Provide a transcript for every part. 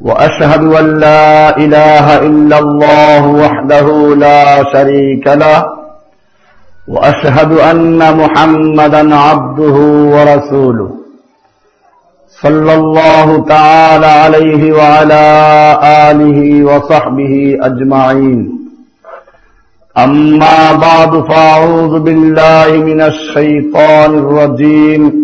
وأشهد أن لا إله إلا الله وحده لا شريك له وأشهد أن محمدا عبده ورسوله. صلى الله تعالى عليه وعلى آله وصحبه أجمعين. أما بعد فأعوذ بالله من الشيطان الرجيم.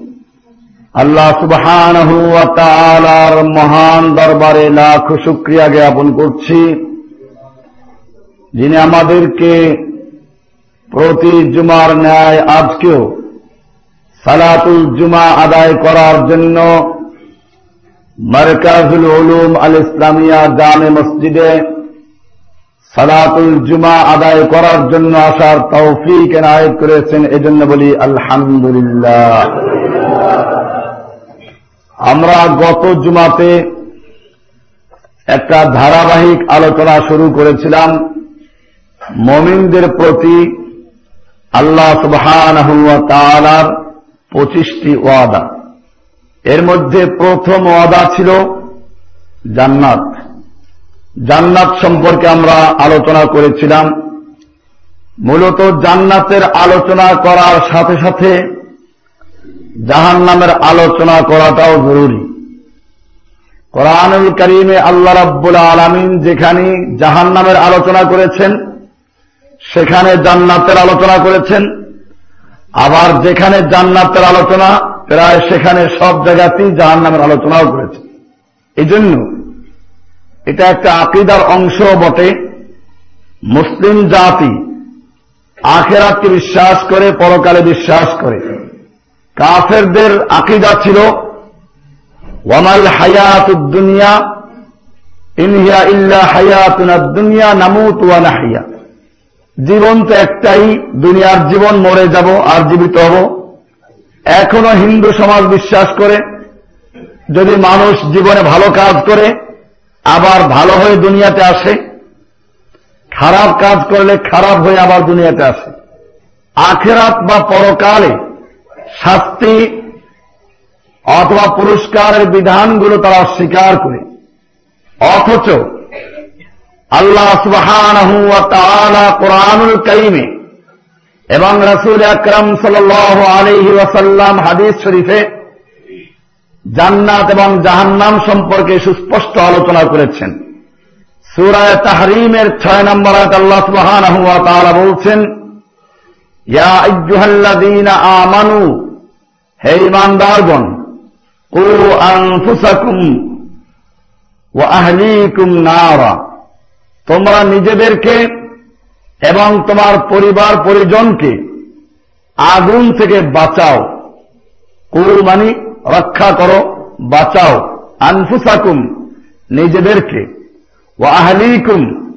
আল্লাহ সুবহান মহান দরবারে লাখ শুক্রিয়া জ্ঞাপন করছি, যিনি আমাদেরকে প্রতি জুমার ন্যায় আজকেও সালাতুল জুমা আদায় করার জন্য মারকাজুল উলুম আল ইসলামিয়া জামে মসজিদে সালাতুল জুমা আদায় করার জন্য আসার তৌফিক এনায়ত করেছেন। এজন্য বলি আলহামদুলিল্লাহ। আমরা গত জুমাতে একটা ধারাবাহিক আলোচনা শুরু করেছিলাম মমিনদের প্রতি আল্লাহ সুবহান তালার পঁচিশটি ওয়াদা। এর মধ্যে প্রথম ওয়াদা ছিল জান্নাত। জান্নাত সম্পর্কে আমরা আলোচনা করেছিলাম। মূলত জান্নাতের আলোচনা করার সাথে সাথে জাহান নামের আলোচনা করাটাও জরুরি। কোরআনুল করিমে আল্লাহ রাব্বুল আলমিন যেখানে জাহান নামের আলোচনা করেছেন, সেখানে জান্নাতের আলোচনা করেছেন। আবার যেখানে জান্নাতের আলোচনা, প্রায় সেখানে সব জায়গাতেই জাহান নামের আলোচনাও করেছেন। এই জন্য এটা একটা আকিদার অংশ বটে। মুসলিম জাতি আখেরাতকে বিশ্বাস করে, পরকালে বিশ্বাস করে। কাফেরদের আকিদা ছিল, ওয়ামাল হায়াত দুনিয়া ইনহিয়া ইল্লা হায়াতুনা দুনিয়া, নামুত ওয়া নাহিয়া। জীবন তো একটাই, দুনিয়ার জীবন মরে যাব, আর জীবিত হব। এখনও হিন্দু সমাজ বিশ্বাস করে, যদি মানুষ জীবনে ভালো কাজ করে, আবার ভালো হয়ে দুনিয়াতে আসে, খারাপ কাজ করলে খারাপ হয়ে আবার দুনিয়াতে আসে। আখেরাত বা পরকালে শাস্তি অথবা পুরস্কারের বিধানগুলো তারা অস্বীকার করে। অথচ আল্লাহ সুবহান কোরআনুল এবং রসুল আকরম সাল আলহি ওয়াসাল্লাম হাদিস শরীফে জান্নাত এবং জাহান্নাম সম্পর্কে সুস্পষ্ট আলোচনা করেছেন। সুরায় তাহরিমের ছয় নম্বর আল্লাহ সুবহান বলছেন আমানু, হে ইমানদারগণ ও আনফুসাকুম ও আহলিকুম নারা। তোমরা নিজেদেরকে এবং তোমার পরিবার পরিজনকে আগুন থেকে বাঁচাও। কুরু মানি রক্ষা করো, বাঁচাও। আনফুসাকুম নিজেদেরকে। ও আহলিকুম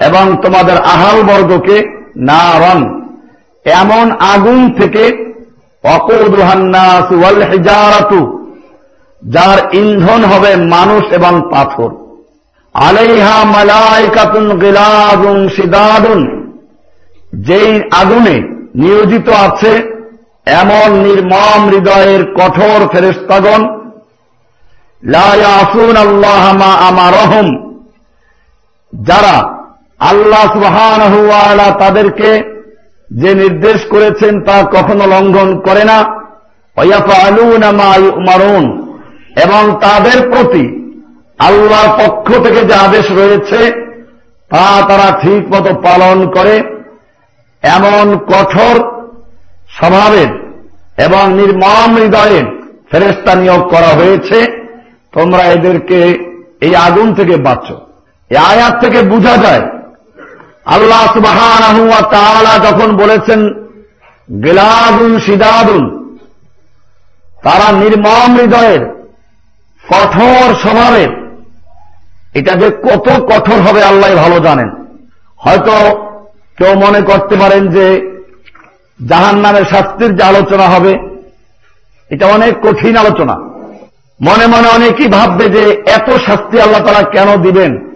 এবং তোমাদের আহাল বর্গকে না রন এমন আগুন থেকে অকুদুহান্নাসু যার ইন্ধন হবে মানুষ এবং পাথর। আলাইহা মালাইকাতুন গিলাদুন সিদাদুন যেই আগুনে নিয়োজিত আছে এমন নির্মম হৃদয়ের কঠোর ফেরেস্তাগণ লায়াসুন আল্লাহ মা আমারহম, যারা আল্লাহ সুবহান তাদেরকে যে নির্দেশ করেছেন তা কখনো লঙ্ঘন করে না। মারুন এবং তাদের প্রতি আল্লাহর পক্ষ থেকে যে আদেশ রয়েছে, তা তারা ঠিক মতো পালন করে। এমন কঠোর স্বভাবের এবং নির্মম হৃদয়ের ফেরেস্তা নিয়োগ করা হয়েছে। তোমরা এদেরকে এই আগুন থেকে বাঁচ। এই আয়াত থেকে বোঝা যায় আল্লাহ সুবাহ যখন বলেছেন, গেলাদুন সিদাদুন তারা নির্মম হৃদয়ের, কঠোর স্বভাবের, এটা যে কত কঠোর হবে আল্লাহ ভালো জানেন। হয়তো কেউ মনে করতে পারেন যে জাহান নামের শাস্তির যে আলোচনা হবে, এটা অনেক কঠিন আলোচনা। মনে মনে অনেকেই ভাববে যে এত শাস্তি আল্লাহ তারা কেন দিবেন?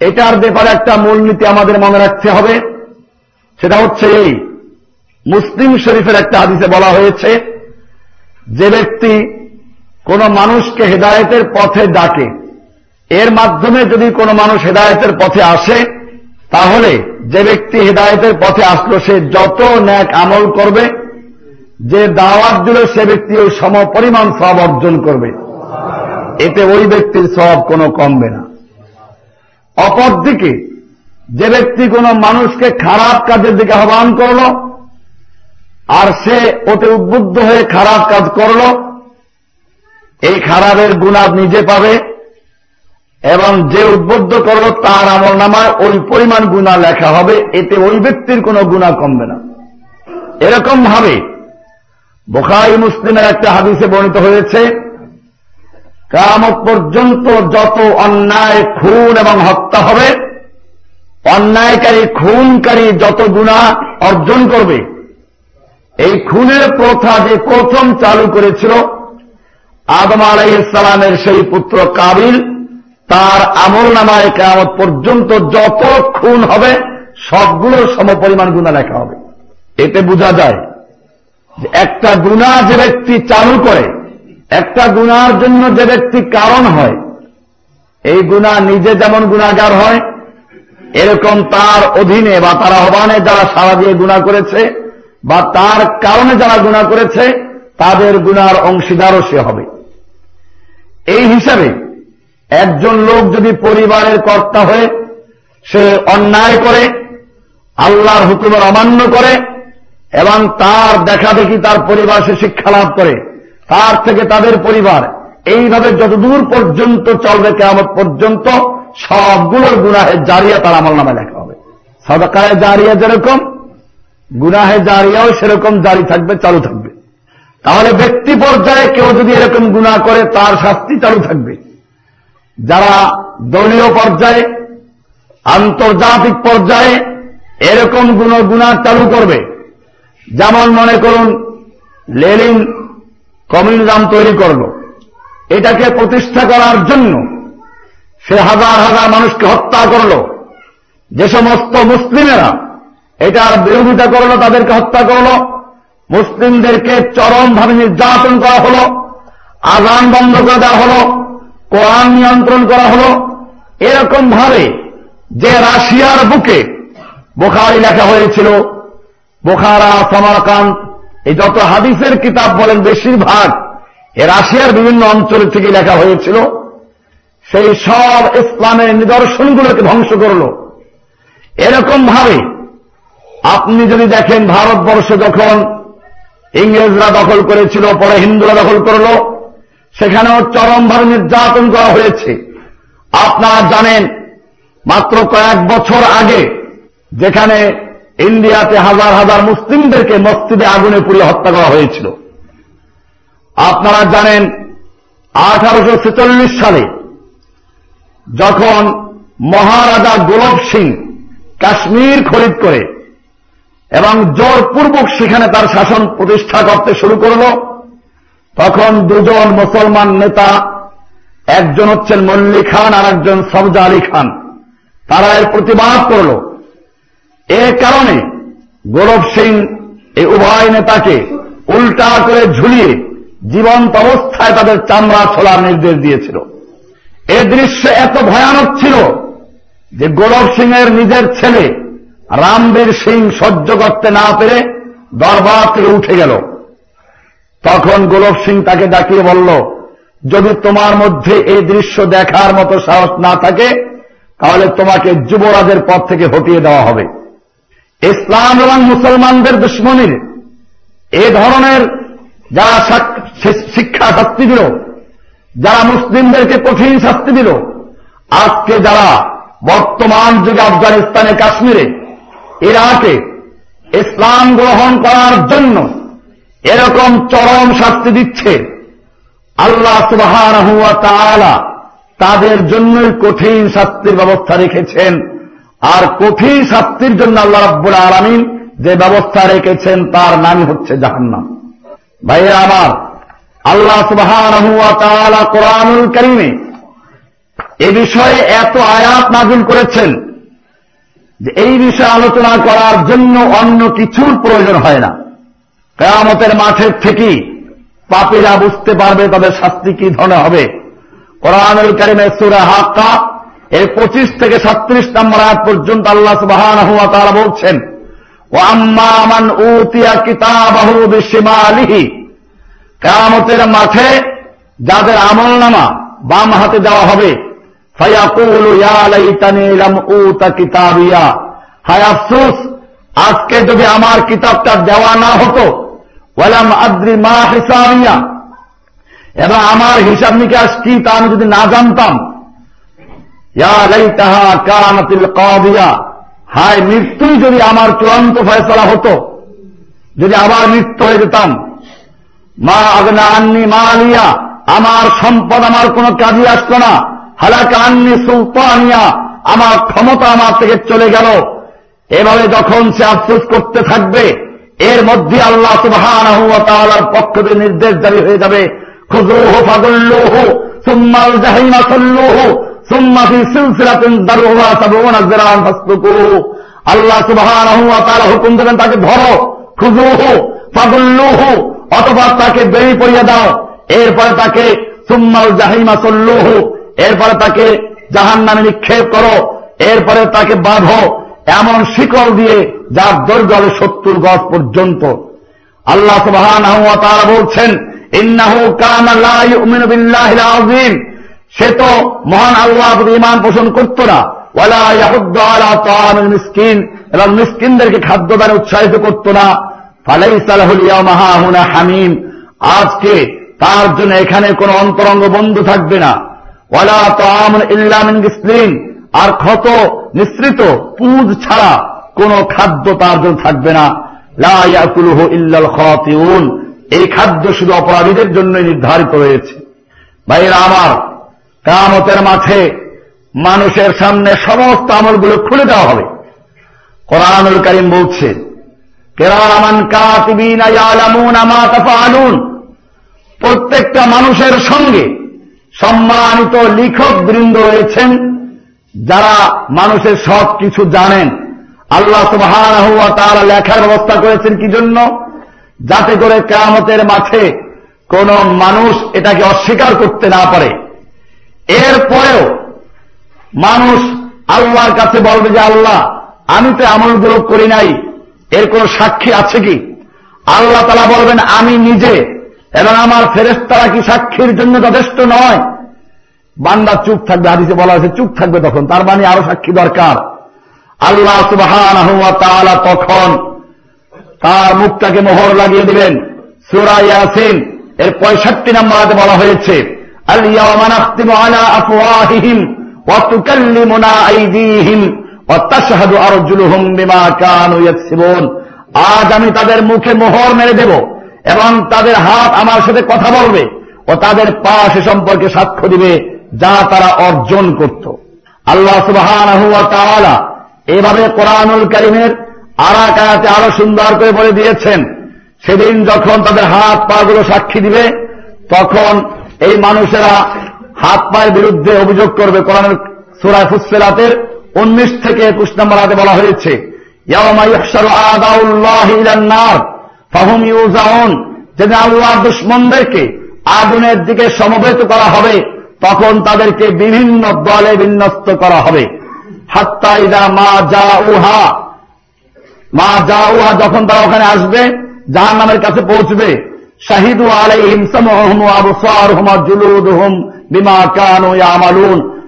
এটার ব্যাপারে একটা মূলনীতি আমাদের মনে রাখতে হবে। সেটা হচ্ছে এই। মুসলিম শরীফের একটা হাদিসে বলা হয়েছে, যে ব্যক্তি কোন মানুষকে হেদায়তের পথে ডাকে, এর মাধ্যমে যদি কোনো মানুষ হেদায়তের পথে আসে, তাহলে যে ব্যক্তি হেদায়তের পথে আসলো, সে যত ন্যাক আমল করবে, যে দাওয়াত দিল, সে ব্যক্তি ওই সম পরিমাণ সব অর্জন করবে। এতে ওই ব্যক্তির সব কোনো কমবে না। অপরদিকে যে ব্যক্তি কোনো মানুষকে খারাপ কাজের দিকে আহ্বান করল, আর সে ওতে উদ্বুদ্ধ হয়ে খারাপ কাজ করল, এই খারাপের গুণা নিজে পাবে, এবং যে উদ্বুদ্ধ করল তার আমল নামায় ওই পরিমাণ গুণা লেখা হবে, এতে ওই ব্যক্তির কোনো গুণা কমবে না। এরকম ভাবে বোখাই মুসলিমের একটা হাদিসে বর্ণিত হয়েছে কামত পর্যন্ত যত অন্যায়, খুন এবং হত্যা হবে, অন্যায়কারী, খুনকারী যত গুণা অর্জন করবে, এই খুনের প্রথা যে প্রথম চালু করেছিল, আদম আলাইসালামের সেই পুত্র কাবিল, তার আমল নামায় কেমন পর্যন্ত যত খুন হবে সবগুলোর সমপরিমাণ গুণা লেখা হবে। এতে বোঝা যায় একটা গুণা যে ব্যক্তি চালু করে একটা গুণার জন্য যে ব্যক্তি কারণ হয়, এই গুণা নিজে যেমন গুণাগার হয়, এরকম তার অধীনে বা তার আহ্বানে যারা সারা দিয়ে গুণা করেছে বা তার কারণে যারা গুণা করেছে, তাদের গুণার অংশীদারও সে হবে। এই হিসাবে একজন লোক যদি পরিবারের কর্তা হয়ে সে অন্যায় করে, আল্লাহর হুকুমের অমান্য করে এবং তার দেখাদেখি তার পরিবার সে শিক্ষা লাভ করে তার থেকে তাদের পরিবার। এইভাবে যতদূর পর্যন্ত চলবে কেমন পর্যন্ত সবগুলোর গুনাহে জারিয়া তার আমল নামে লেখা হবে। সদকায় জারিয়া যেরকম, গুনাহে জারিয়াও সেরকম, জারি থাকবে, চালু থাকবে। তাহলে ব্যক্তি পর্যায়ে কেউ যদি এরকম গুণা করে, তার শাস্তি চালু থাকবে। যারা দলীয় পর্যায়ে, আন্তর্জাতিক পর্যায়ে এরকম গুণ, গুণা চালু করবে, যেমন মনে করুন লেলিন কমিউনিজম তৈরি করল। এটাকে প্রতিষ্ঠা করার জন্য সে হাজার হাজার মানুষকে হত্যা করল। যে সমস্ত মুসলিমেরা এটার বিরোধিতা করল, তাদেরকে হত্যা করল। মুসলিমদেরকে চরমভাবে নির্যাতন করা হল, আজান বন্ধ করে দেওয়া হল, কোরআন নিয়ন্ত্রণ করা হল। এরকম ভাবে যে রাশিয়ার বুকে বোখারি লেখা হয়েছিল, বোখারা সমারকান্ত এই যত হাদিসের কিতাব বলেন বেশিরভাগ এ রাশিয়ার বিভিন্ন অঞ্চল থেকে লেখা হয়েছিল, সেই সব ইসলামের নিদর্শনগুলোকে ধ্বংস করল। এরকম ভাবে আপনি যদি দেখেন ভারতবর্ষ যখন ইংরেজরা দখল করেছিল, পরে হিন্দুরা দখল করল, সেখানেও চরমভাবে নির্যাতন করা হয়েছে। আপনারা জানেন, মাত্র কয়েক বছর আগে যেখানে ইন্ডিয়াতে হাজার হাজার মুসলিমদেরকে মসজিদে আগুনে পুড়িয়ে হত্যা করা হয়েছিল। আপনারা জানেন, আঠারোশো সালে যখন মহারাজা গোলক সিং কাশ্মীর খরিদ করে এবং জোরপূর্বক সেখানে তার শাসন প্রতিষ্ঠা করতে শুরু করল, তখন দুজন মুসলমান নেতা, একজন হচ্ছেন মল্লি খান আর একজন সবজা আলী খান, তারা এর প্রতিবাদ করল। এ কারণে গৌরব সিং এই উভয় নেতাকে উল্টা করে ঝুলিয়ে জীবন্ত অবস্থায় তাদের চামড়া ছোলার নির্দেশ দিয়েছিল। এ দৃশ্য এত ভয়ানক ছিল যে গৌরব সিং এর নিজের ছেলে রামবীর সিং সহ্য করতে না পেরে দরবার থেকে উঠে গেল। তখন গোলক সিং তাকে ডাকিয়ে বলল, যদি তোমার মধ্যে এই দৃশ্য দেখার মতো সাহস না থাকে, তাহলে তোমাকে যুবরাজের পথ থেকে হটিয়ে দেওয়া হবে। ইসলাম এবং মুসলমানদের দুশ্মনীর এ ধরনের যারা শিক্ষা শাস্তি দিল, যারা মুসলিমদেরকে কঠিন শাস্তি দিল, আজকে যারা বর্তমান যুগে আফগানিস্তানে, কাশ্মীরে, ইরাকে ইসলাম গ্রহণ করার জন্য এরকম চরম শাস্তি দিচ্ছে, আল্লাহ সুবাহ তাদের জন্যই কঠিন শাস্তির ব্যবস্থা রেখেছেন। আর কঠিন শাস্তির জন্য আল্লাহ রব্বুল আলমিন যে ব্যবস্থা রেখেছেন, তার নামই হচ্ছে জাহান্নাম। ভাইয়ের আমার, আল্লাহ সুবাহ কোরআনুল করিমে এ বিষয়ে এত আয়াত নাজিল করেছেন যে এই বিষয়ে আলোচনা করার জন্য অন্য কিছুর প্রয়োজন হয় না। কেয়ামতের মাঠের থেকেই পাপীরা বুঝতে পারবে তাদের শাস্তি কি ধরনের হবে। কোরআনুল করিমের সুরা হাক্কা এর পঁচিশ থেকে সাত্রিশ নম্বর আয়াত পর্যন্ত আল্লাহ সুবাহান হুয়া তারা বলছেন ও আম্মান উতিয়া কিতাবাহু বিশিমালিহি। কেয়ামতের মাঠে যাদের আমল নামা বাম হাতে দেওয়া হবে হায় আফসুস, আজকে যদি আমার কিতাবটা দেওয়া না হতো, ওয়ালাম আদ্রি মা হিসাবিয়া। এবং আমার হিসাব নিকাশ কি তা আমি যদি না জানতাম হায়, মৃত্যুই যদি আমার চূড়ান্ত ফয়সলা হতো, যদি আবার মৃত্যু হয়ে যেতাম, মা আগনা আন্নি মা আলিয়া আমার সম্পদ আমার কোনো কাজে আসতো না। হালাকা আন্নি সুলতানিয়া, আমার ক্ষমতা আমার থেকে চলে গেল। এভাবে যখন সে আফসোস করতে থাকবে, এর মধ্যে আল্লাহ সুবাহ পক্ষ থেকে নির্দেশ জারি হয়ে যাবে। খুজরুহ ফাগুল্লুহ সুম্মাল জাহিমা সল্লুহ আল্লাহ সুবাহ হুকুম দেবেন তাকে ধরো, খুজুহু অথবা তাকে বেরি পড়িয়ে দাও। এরপরে তাকে সুম্মাল জাহিমা সল্লুহু, এরপরে তাকে জাহান নামে নিক্ষেপ করো, এরপরে তাকে বাঁধো এমন শিকল দিয়ে যার হবে সত্তর গজ পর্যন্ত। আল্লাহ সুবাহ বলছেন, ইন্নাহু কানা লা ইউমিনু বিল্লাহিল সে তো মহান আল্লাহ ইমান পোষণ করত না। মিসকিন। এবং মিসকিনদেরকে খাদ্যদানে উৎসাহিত করত না। হামিম। আজকে তার জন্য এখানে কোন অন্তরঙ্গ বন্ধু থাকবে না। ওয়ালা তামন ইল্লামিন আর ক্ষত নিঃসৃত পুজ ছাড়া কোন খাদ্য তার জন্য থাকবে না। লাকুলহ ইল্লাল খাতিউন। এই খাদ্য শুধু অপরাধীদের জন্যই নির্ধারিত রয়েছে। ভাইরা আমার কামতের মাঠে মানুষের সামনে সমস্ত আমলগুলো খুলে দেওয়া হবে। কোরআনুল করিম বলছে প্রত্যেকটা মানুষের সঙ্গে সম্মানিত লিখক বৃন্দ রয়েছেন, যারা মানুষের সব কিছু জানেন। আল্লাহ সুবাহ তারা লেখার ব্যবস্থা করেছেন কি জন্য? যাতে করে কেরামতের মাঠে কোন মানুষ এটাকে অস্বীকার করতে না পারে। এরপরেও মানুষ আল্লাহর কাছে বলবে যে, আল্লাহ, আমি তো আমলগুলো করি নাই। এর কোন সাক্ষী আছে কি? আল্লাহ তালা বলবেন, আমি নিজে। এবং আমার ফেরেস্তারা কি সাক্ষীর জন্য যথেষ্ট নয়? বান্দা চুপ থাকবে, হাদিসে বলা হয়েছে, চুপ থাকবে তখন। তার মানে আরও সাক্ষী দরকার। আল্লাহ সুবাহ তখন তার মুখটাকে মোহর লাগিয়ে দিলেন সুরাই আসিন এর পঁয়ষট্টি নম্বর বলা হয়েছে اليوم نختم على أفواههم وتكلمنا أيديهم وتشهد أرجلهم بما كانوا يكسبون আজ আমি তাদের মুখে মোহর মেরে দেব এবং তাদের হাত আমার সাথে কথা বলবে ও তাদের পা সে সম্পর্কে সাক্ষ্য দিবে যা তারা অর্জন করত আল্লাহ সুবাহ এভাবে কোরআনুল করিমের আরাকায়াতে আরো সুন্দর করে বলে দিয়েছেন সেদিন যখন তাদের হাত পা গুলো সাক্ষী দিবে তখন এই মানুষেরা হাত পায়ের বিরুদ্ধে অভিযোগ করবে কোরআনের সুরায় ফুসেলাতের উনিশ থেকে একুশ নম্বর আগে বলা হয়েছে যেদিন আল্লাহ দুশ্মনদেরকে আগুনের দিকে সমবেত করা হবে, তখন তাদেরকে বিভিন্ন দলে বিন্যস্ত করা হবে। হাত্তা ইদা মা যা উহা মা যা উহা যখন তারা ওখানে আসবে জাহান নামের কাছে পৌঁছবে শাহিদু আলাইহিম সামহুম আবসারহুম ওয়া বিমা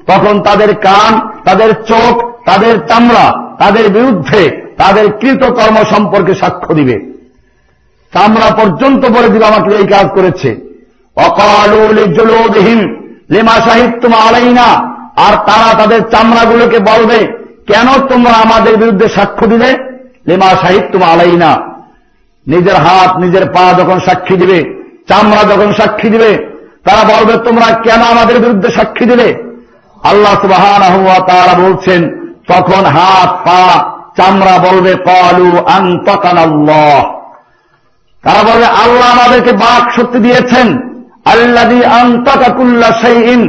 তখন তাদের কান, তাদের চোখ, তাদের চামড়া, তাদের বিরুদ্ধে তাদের কৃতকর্ম সম্পর্কে সাক্ষ্য দিবে। চামড়া পর্যন্ত বলে দিবে আমাকে এই কাজ করেছে। অকালহীন লেমা সাহিত্য আলাই না আর তারা তাদের চামড়াগুলোকে বলবে, কেন তোমরা আমাদের বিরুদ্ধে সাক্ষ্য দিলে? লেমা সাহিত্য আলাই না নিজের হাত, নিজের পা যখন সাক্ষী দিবে, চামড়া যখন সাক্ষী দিবে, তারা বলবে, তোমরা কেন আমাদের বিরুদ্ধে সাক্ষী দিলে? আল্লাহ সুবাহান তারা বলছেন, তখন হাত, পা, চামড়া বলবে, কলু আন্তকান তারা বলবে, আল্লাহ আমাদেরকে বাক শক্তি দিয়েছেন। আল্লাদি আন্তকাকুল্লা সেইন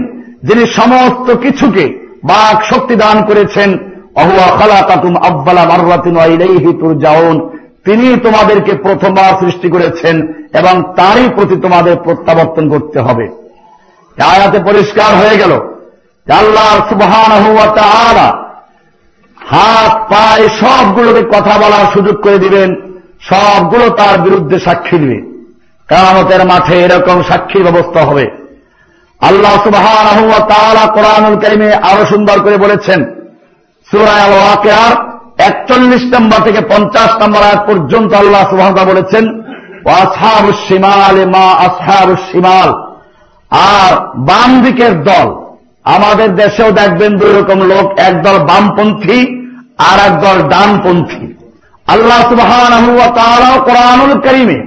যিনি সমস্ত কিছুকে বাক শক্তি দান করেছেন। অহুয়া খালা কাতুম আব্বালা মার্রাতিন যাওন তিনি তোমাদেরকে প্রথমবার সৃষ্টি করেছেন এবং তারই প্রতি তোমাদের প্রত্যাবর্তন করতে হবে। আয়াতে পরিষ্কার হয়ে গেল আল্লাহ সুবহান হাত, পায়ে সবগুলোকে কথা বলার সুযোগ করে দিবেন, সবগুলো তার বিরুদ্ধে সাক্ষী দিবে। কামতের মাঠে এরকম সাক্ষীর ব্যবস্থা হবে। আল্লাহ সুবহান কোরআনুল করিমে আরও সুন্দর করে বলেছেন সুরায় ওয়াকেয়ার একচল্লিশ নম্বর থেকে পঞ্চাশ নম্বর আয়াত পর্যন্ত আল্লাহ সুবাহ বলেছেন সীমাল মা সীমাল আর বাম দিকের দল, আমাদের দেশেও দেখবেন দুই রকম লোক একদল বামপন্থী আর একদল ডানপন্থী। আল্লাহ সুবাহান কোরআনুল করিমে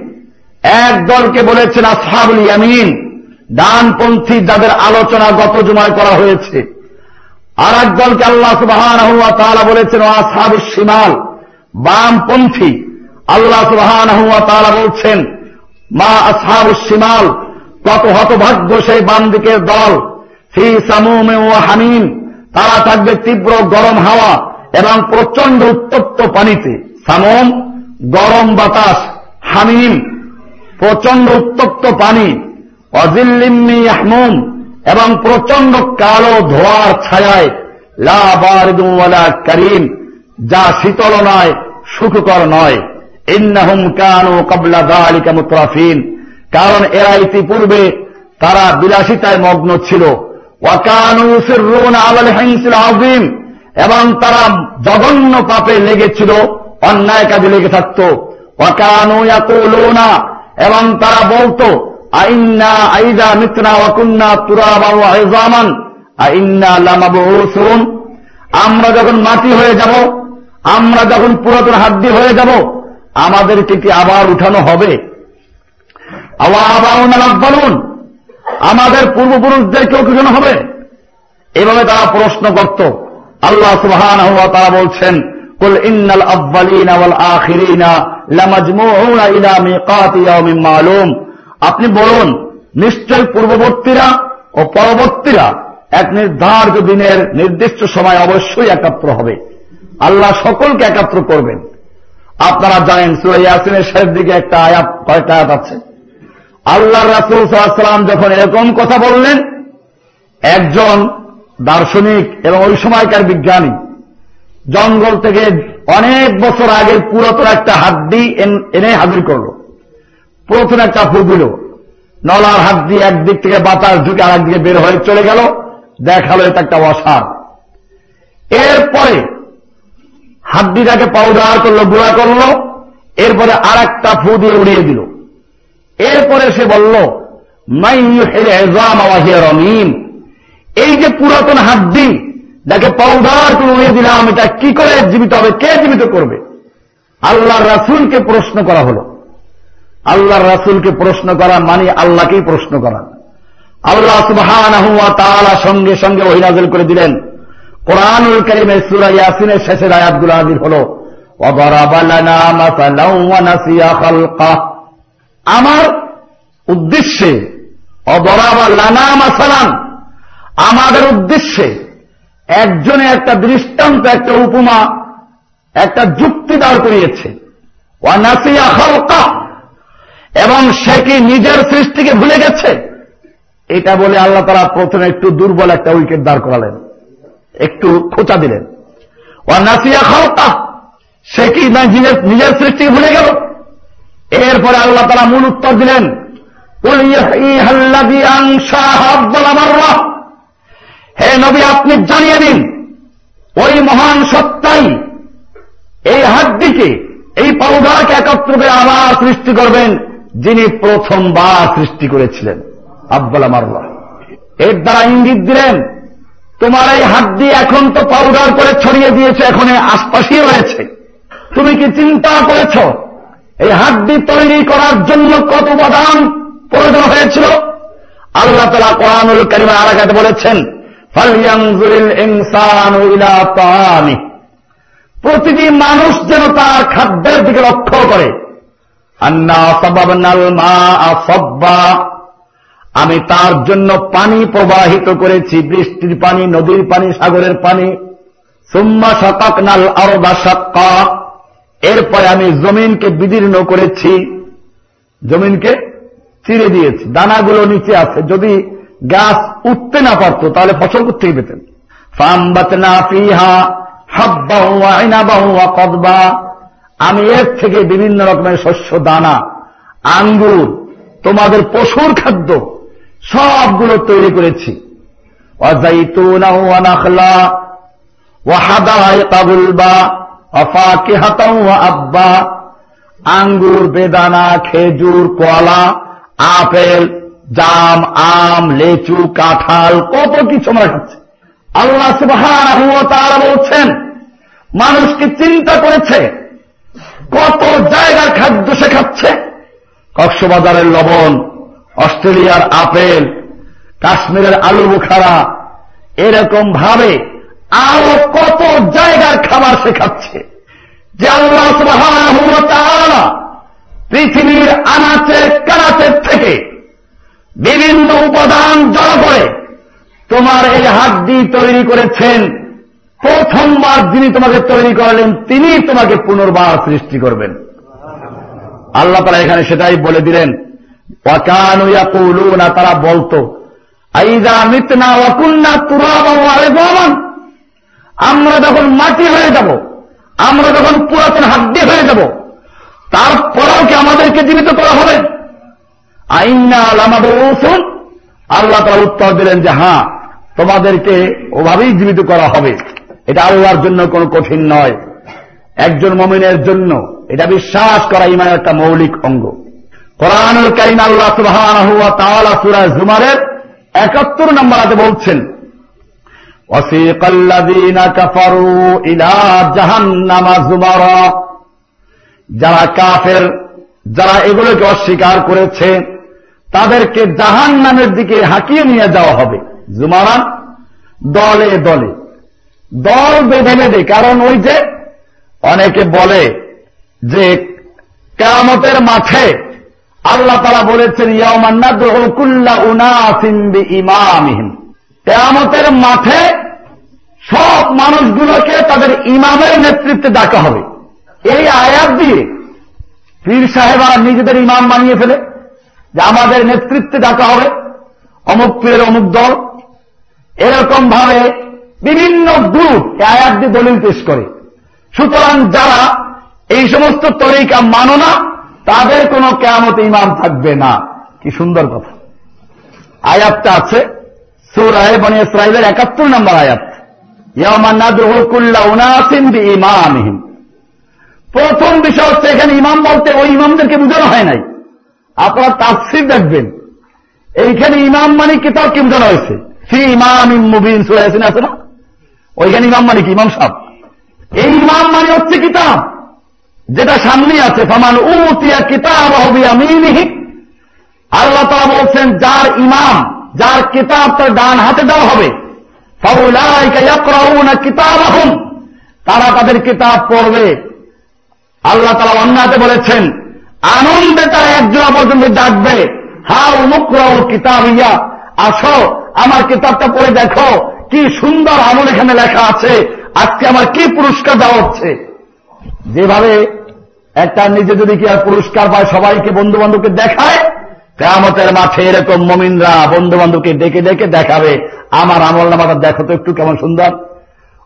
এক দলকে বলেছেন, আসহাবুল ইয়ামিন। ডানপন্থী যাদের আলোচনা গত জুমায় করা হয়েছে। আর এক দলকে আল্লাহ সুবাহান বলেছেন আসহাবু সিমাল বামপন্থী। আল্লাহ সুবাহান বলছেন, মা আসহাবু সিমাল কত হতভাগ্য সেই বাম দিকের দল। ফি সামুমে ও হামিম, তারা থাকবে তীব্র গরম হাওয়া এবং প্রচণ্ড উত্তপ্ত পানিতে। সামম, গরম বাতাস, হামিম প্রচণ্ড উত্তপ্ত পানি। অজিল্লিম্মি আহমুম এবং প্রচণ্ড কালো ধোয়ার ছায়ায় লাবারদুওয়ালা করিম, যা শীতল নয়, সুখকর নয়। ইন্নাহুম কানু কবলা দালিকা মুতরাফিন। কারণ এরা ইতিপূর্বে তারা বিলাসিতায় মগ্ন ছিল। এবং তারা জঘন্য পাপে লেগেছিল, অন্যায় কাজে লেগে থাকত। ওয়াকানু ইয়াকুলুনা। এবং তারা বলতো আমরা যখন মাটি হয়ে যাব, আমরা যখন পুরাতন হাড্ডি হয়ে যাব, আমাদেরকে কি আবার উঠানো হবে? আমাদের পূর্বপুরুষদেরকেও কি হবে? এভাবে তারা প্রশ্ন করত। আল্লাহ সুবহান তারা বলছেন আখিরিনা লামাজমুউনা ইলা মিকাতি ইয়াউমিন মালুম। আপনি বলুন, নিশ্চয় পূর্ববর্তীরা ও পরবর্তীরা এক নির্ধারিত দিনের নির্দিষ্ট সময় অবশ্যই একাত্র হবে। আল্লাহ সকলকে একাত্র করবেন। আপনারা জানেন সুরাইয়াসিনের শেষ দিকে একটা আয়াত, কয়েকটা আয়াত আছে। আল্লাহ রাসুল সাল্লাম যখন এরকম কথা বললেন, একজন দার্শনিক এবং ওই সময়কার বিজ্ঞানী, জঙ্গল থেকে অনেক বছর আগে পুরাতন একটা হাড্ডি এনে হাজির করল। পুরাতন একটা দিল। নলার হাত দিয়ে একদিক থেকে বাতাস ঢুকে আর একদিকে বের হয়ে চলে গেল। দেখাল এটা একটা অসার। এরপরে হাড্ডিটাকে পাউডার করল, গুঁড়া করল, এরপরে আর একটা ফু দিয়ে উড়িয়ে দিল। এরপরে সে বলল রমিন এই যে পুরাতন হাড্ডি, যাকে পাউডার করে উড়িয়ে দিলাম, এটা কি করে জীবিত হবে? কে জীবিত করবে? আল্লাহ রাসুলকে প্রশ্ন করা হল। আল্লাহ রাসুলকে প্রশ্ন করা মানে আল্লাহকেই প্রশ্ন করা। আল্লাহ সুবহান সঙ্গে সঙ্গে ওহিনাজল করে দিলেন। কোরআনুল করিমের সুরা ইয়াসিনের শেষের আয়াতগুলো হাজির হল আমার উদ্দেশ্যে আমাদের উদ্দেশ্যে একজনে একটা দৃষ্টান্ত, একটা উপমা, একটা যুক্তি দাঁড় করিয়েছে ওয়ানাসিয়া হলকা এবং সে কি নিজের সৃষ্টিকে ভুলে গেছে? এটা বলে আল্লাহ তারা প্রথমে একটু দুর্বল একটা উইকেট দাঁড় করালেন। একটু খোঁচা দিলেন। ওয়ানাসিয়া হলকা সে কি নিজের সৃষ্টিকে ভুলে গেল? এরপরে আল্লাহ তারা মূল উত্তর দিলেন হে নবী, আপনি জানিয়ে দিন, ওই মহান সত্তাই এই হাড্ডিকে, এই পাউডারকে একত্র করে আবার সৃষ্টি করবেন। যিনি প্রথমবার সৃষ্টি করেছিলেন আব্বাল মারলা এর দ্বারা ইঙ্গিত দিলেন, তোমার এই হাড্ডি এখন তো পাউডার করে ছড়িয়ে দিয়েছে, এখন আশপাশেই রয়েছে। তুমি কি চিন্তা করেছ? এই হাড্ডি তৈরি করার জন্য কত উপাদান প্রয়োজন হয়েছিল? আল্লাহ তালা কোরআনুল কারিমা আলাকাতে বলেছেন প্রতিটি মানুষ যেন তার খাদ্যের দিকে লক্ষ্য করে। আমি তার জন্য পানি প্রবাহিত করেছি, বৃষ্টির পানি, নদীর পানি, সাগরের পানি। সুম্মা শতক নাল আরবা সক্কা। এরপরে আমি জমিনকে বিদীর্ণ করেছি, জমিনকে চিরে দিয়েছি। দানাগুলো নিচে আছে। যদি গাছ উঠতে না পারত, তাহলে ফসল করতেই পেতেন? কদবা। আমি এর থেকে বিভিন্ন রকমের শস্য, দানা, আঙ্গুর, তোমাদের পশুর খাদ্য, সবগুলো তৈরি করেছি। আব্বা। আঙ্গুর, বেদানা, খেজুর কলা আপেল, জাম, আম, লেচু, কাঁঠাল, কত কিছু আমরা খাচ্ছে। আল্লাহ তারা বলছেন মানুষকে চিন্তা করেছে কত জায়গার খাদ্য সে খাচ্ছে? কক্সবাজারের লবণ, অস্ট্রেলিয়ার আপেল, কাশ্মীরের আলু বুখারা, এরকম ভাবে আরও কত জায়গার খাবার সে খাচ্ছে? যে আল্লাহ পৃথিবীর আনাচে কানাচের থেকে বিভিন্ন উপাদান জড়ো করে তোমার এই হাড্ডি তৈরি করেছেন। প্রথমবার যিনি তোমাকে তৈরি করলেন তিনি তোমাকে পুনর্বার সৃষ্টি করবেন। আল্লাহ তারা এখানে সেটাই বলে দিলেন না তারা বলতো আমরা যখন মাটি হয়ে যাব, আমরা যখন পুরাতন হাড্ডি হয়ে যাব, তারপরেও কি আমাদেরকে জীবিত করা হবে? আইনা আমাদের ওসুন আল্লাহ তারা উত্তর দিলেন যে হ্যাঁ তোমাদেরকে ওভাবেই জীবিত করা হবে। এটা আল্লাহর জন্য কোনো কঠিন নয় একজন মমিনের জন্য এটা বিশ্বাস করা ইমানের একটা মৌলিক অঙ্গ কোরআনুল কারিম আল্লাহ সুবাহ সুরা জুমারের একাত্তর নম্বর আগে বলছেন وسيق الذين كفروا إلى جهنم زمرا যারা কাফের যারা এগুলোকে অস্বীকার করেছে তাদেরকে জাহান নামের দিকে হাঁকিয়ে নিয়ে যাওয়া হবে জুমারান দলে দলে দল বেঁধে বেঁধে কারণ ওই যে অনেকে বলে যে কেরামতের মাঠে আল্লাহ তারা বলেছেন ইমামিহীন কেরামতের মাঠে সব মানুষগুলোকে তাদের ইমামের নেতৃত্বে ডাকা হবে। এই আয়াত দিয়ে পীর সাহেবরা নিজেদের ইমাম বানিয়ে ফেলে, যে আমাদের নেতৃত্বে ডাকা হবে। অমুক পীরের অমুক দল। এরকম ভাবে বিভিন্ন গ্রুপ আয়াত দিয়ে দলিল পেশ করে। সুতরাং যারা এই সমস্ত তরিকা মানো না, তাদের কোনো কেমত ইমাম থাকবে না। কি সুন্দর কথা। আয়াতটা আছে সুরায় বনে ইসরায়েলের একাত্তর নম্বর আয়াত। প্রথম বিষয় হচ্ছে এখানে ইমাম বলতে ওই ইমামদেরকে বোঝানো হয় নাই। আপনারা তাফসির দেখবেন। এইখানে ইমাম মানে কিতাবকে বোঝানো হয়েছে? ফি ইমাম মুবিন সুরাইসিন আছে না? ওইখানে ইমাম মানে কি ইমাম সাহ এই ইমাম মানে হচ্ছে কিতাব, যেটা সামনে আছে। ফামান উতিয়া কিতাব হবে আমি আল্লাহ তারা বলছেন, যার ইমাম, যার কিতাব তার ডান হাতে দেওয়া হবে তারা তাদের কিতাব পড়বে। আল্লাহ তারা অন্যাতে বলেছেন আনন্দে তারা একজোড়া পর্যন্ত ডাকবে হা উমুকরাও কিতাব ইয়া আসো, আমার কিতাবটা পড়ে দেখো। কি সুন্দর আমল এখানে লেখা আছে। আজকে আমার কি পুরস্কার দেওয়া হচ্ছে? যেভাবে একটা নিজে যদি কি আর পুরস্কার পায়, সবাইকে বন্ধু বান্ধবকে দেখায় কেমতের মাঠে এরকম মমিনরা বন্ধু বান্ধবকে ডেকে ডেকে দেখাবে। আমার আমল নামাটা দেখো তো একটু কেমন সুন্দর।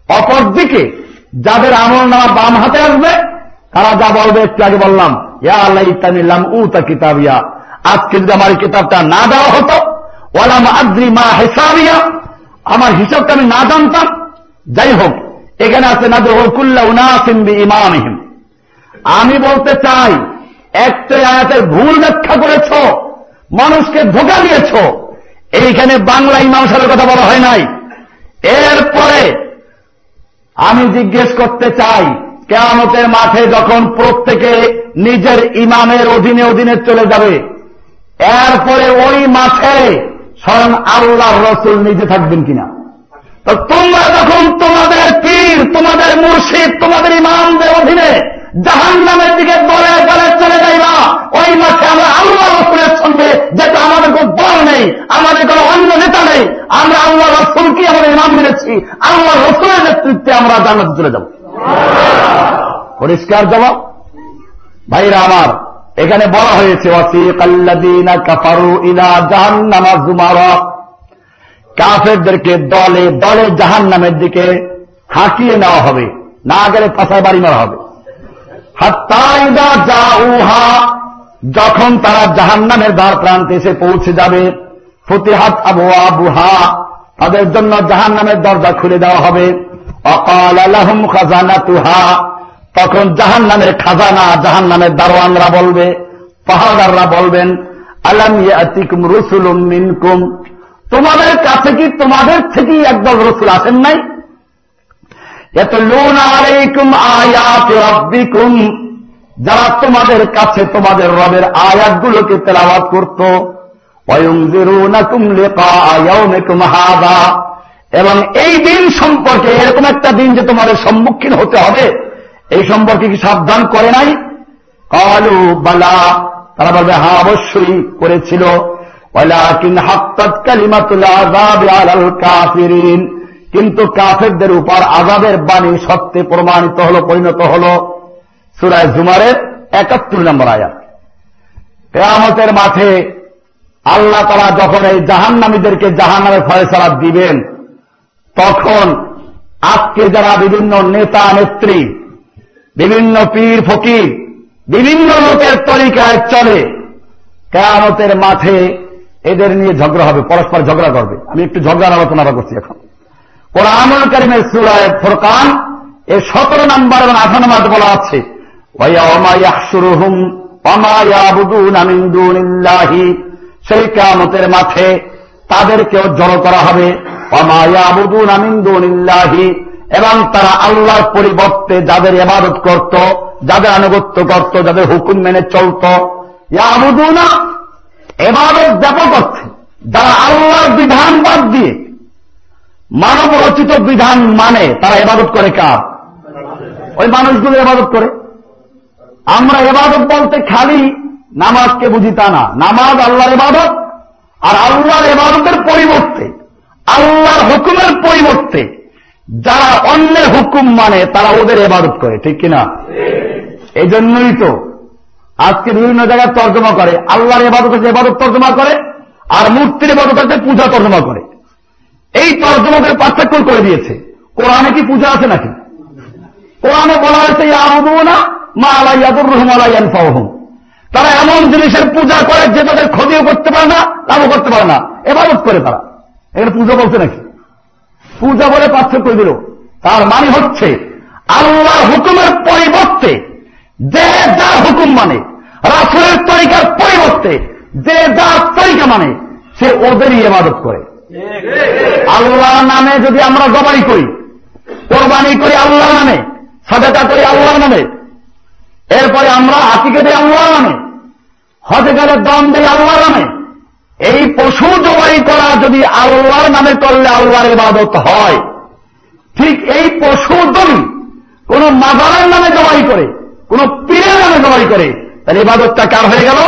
অপরদিকে যাদের আমল নামা বাম হাতে আসবে, তারা যা বলবে, একটু আগে বললাম, ইয়া আল্লাহ ইতানিল্লাম উ তা কিতাব ইয়া আজকে যদি আমার কিতাবটা না দেওয়া হতো, ওয়ালাম আদ্রি মা হেসাবিয়া আমার হিসাবটা আমি না জানতাম। যাই হোক, এখানে আছে না দোহকুল্লা উনাসিম্বি ইমামহিম আমি বলতে চাই একটা আয়াতের ভুল ব্যাখ্যা করেছ, মানুষকে ধোকা দিয়েছ। এইখানে বাংলা ইমাম সাহেবের কথা বলা হয় নাই। এরপরে আমি জিজ্ঞেস করতে চাই, কেয়ামতের মাঠে যখন প্রত্যেকে নিজের ইমামের অধীনে অধীনে চলে যাবে, এরপরে ওই মাঠে স্বয়ং আল্লাহ রসুল নিজে থাকবেন কিনা? তোমরা যখন তোমাদের পীর, তোমাদের মুর্শিদ, তোমাদের ইমামদের অধীনে জাহান নামের দিকে দলে দলে চলে যাইবা, ওই মাঠে আমরা আল্লাহ রসুলের সঙ্গে যেটা আমাদের কোন দল নেই, আমাদের কোন অন্য নেতা নেই, আমরা আল্লাহ রসুলকে আমাদের ইমাম মেরেছি আল্লাহ রসুলের নেতৃত্বে আমরা জানাতে চলে যাব। পরিষ্কার জবাব? ভাইরা আমার এখানে বলা হয়েছে কাফেরদেরকে দলে দলে জাহান নামের দিকে হাঁকিয়ে নেওয়া হবে, না গেলে পাশায় বাড়ি মারা হবে। যখন তারা জাহান নামের দ্বার প্রান্তে এসে পৌঁছে যাবে, ফতিহাত আবুয়া বুহা তাদের জন্য জাহান নামের দরজা খুলে দেওয়া হবে। অকাল আলহম খাজানা তুহা তখন জাহান নামের খাজানা জাহান নামের দারোয়ানরা বলবে পাহাড়াররা বলবেন, আলাম ইয়াতিকুম রসুলুম মিনকুম? তোমাদের কাছে কি তোমাদের থেকেই একদল রসুল আসেন নাই? এত লোন আলাইকুম আয়াত রব্বিকুম। যারা তোমাদের কাছে তোমাদের রবের আয়াতগুলোকে তেলাওয়াত করত এবং এই দিন সম্পর্কে এরকম একটা দিন যে তোমাদের সম্মুখীন হতে হবে। এই সম্পর্কে কি সাবধান করে নাই? কালু, বালা। তারা বলবে হ্যাঁ অবশ্যই করেছিল। কিন্তু কাফেরদের উপর আজাবের বাণী সত্যে প্রমাণিত হল, পরিণত হল। সুরায় জুমারের একাত্তর নম্বর আয়াত। কেয়ামতের মাঠে আল্লাহ তারা যখন এই জাহান্নামীদেরকে জাহান্নামের ফয়সলা দিবেন, তখন আজকে যারা বিভিন্ন নেতা, নেত্রী বিভিন্ন পীর ফকির বিভিন্ন লোকের তরিকায় চলে। কেয়ামতের মাঠে এদের নিয়ে ঝগড়া হবে, পরস্পর ঝগড়া করবে। আমি একটু ঝগড়ার আলোচনা করছি এখন। কোরআনুল করিমের সুরায় ফোরকান এর সতেরো নম্বর এবং আঠারো নম্বর বলা আছে সেই কেমতের মাঠে তাদেরকেও জড়ো করা হবে অমায়াবুদুন আমিন্দুনিল্লাহি এবং তারা আল্লাহর পরিবর্তে যাদের এবাদত করত, যাদের আনুগত্য করত, যাদের হুকুম মেনে চলত। ইয়াবুদুনা এবাদত ব্যাপক অর্থে যারা আল্লাহর বিধান বাদ দিয়ে মানব রচিত বিধান মানে তারা এবাদত করে কার? ওই মানুষগুলো এবাদত করে। আমরা এবাদত বলতে খালি নামাজকে বুঝি তা না। নামাজ আল্লাহর এবাদত আর আল্লাহর এবাদতের পরিবর্তে, আল্লাহর হুকুমের পরিবর্তে যারা অন্যের হুকুম মানে তারা ওদের এবাদত করে, ঠিক কিনা? এই জন্যই তো আজকে বিভিন্ন জায়গায় তর্জমা করে। আল্লাহর এবাদত হচ্ছে এবাদত তর্জমা করে, আর মূর্তির এবাদত হচ্ছে পূজা তর্জমা করে। এই তর্জমাদের পার্থক্য করে দিয়েছে। কোরআনে কি পূজা আছে নাকি? কোরআনে বলা হয়েছে না মা আলাইয়াদুর রহম আলাইয়ান ফাহম তারা এমন জিনিসের পূজা করে যে তাদের ক্ষতিও করতে পারে না, লাভও করতে পারে না। এবাদত করে তারা। এখানে পুজো বলছে নাকি? পূজা বলে পার্থক্য দিল। তার মানে হচ্ছে আল্লাহ হুকুমের পরিবর্তে, যে যা হুকুম মানে রাসুলের তরিকার পরিবর্তে, যে যা তরিকা মানে সে ওদেরই এবাদত করে। আল্লাহ নামে যদি আমরা জবাই করি, কোরবানি করি আল্লাহ নামে, সাদাকা করি আল্লাহ নামে, এরপরে আমরা আতিকে দিই আল্লাহ নামে হজে গেলে দম দিই আল্লাহ নামে এই পশু জবাই করা যদি আল্লাহর নামে করলে আল্লাহর ইবাদত হয়, ঠিক এই পশু যদি কোন মাদারের নামে জবাই করে, কোন পীরের নামে জবাই করে, তাহলে ইবাদতটা কার হয়ে গেল?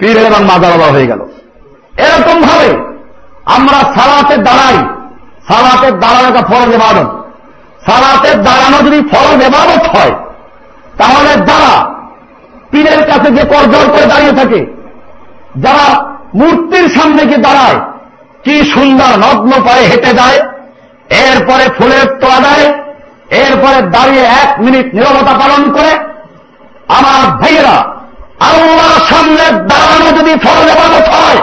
পীরের এবং মাজার হয়ে গেল। এরকম ভাবে আমরা সালাতে দাঁড়াই সালাতের দাঁড়ানো একটা ফরজ এবাদত সালাতের দাঁড়ানো যদি ফরজ এবাদত হয়, তাহলে যারা পীরের কাছে যে করজল করে দাঁড়িয়ে থাকে, যারা মূর্তির সামনে গিয়ে দাঁড়ায়। কি সুন্দর নগ্ন পায়ে হেঁটে যায়। এরপরে ফুলের তোলা দেয়। এরপরে দাঁড়িয়ে এক মিনিট নিরবতা পালন করে। আমার ভাইয়েরা, আল্লাহর সামনে দাঁড়ানো যদি ফরজ এবাদত হয়,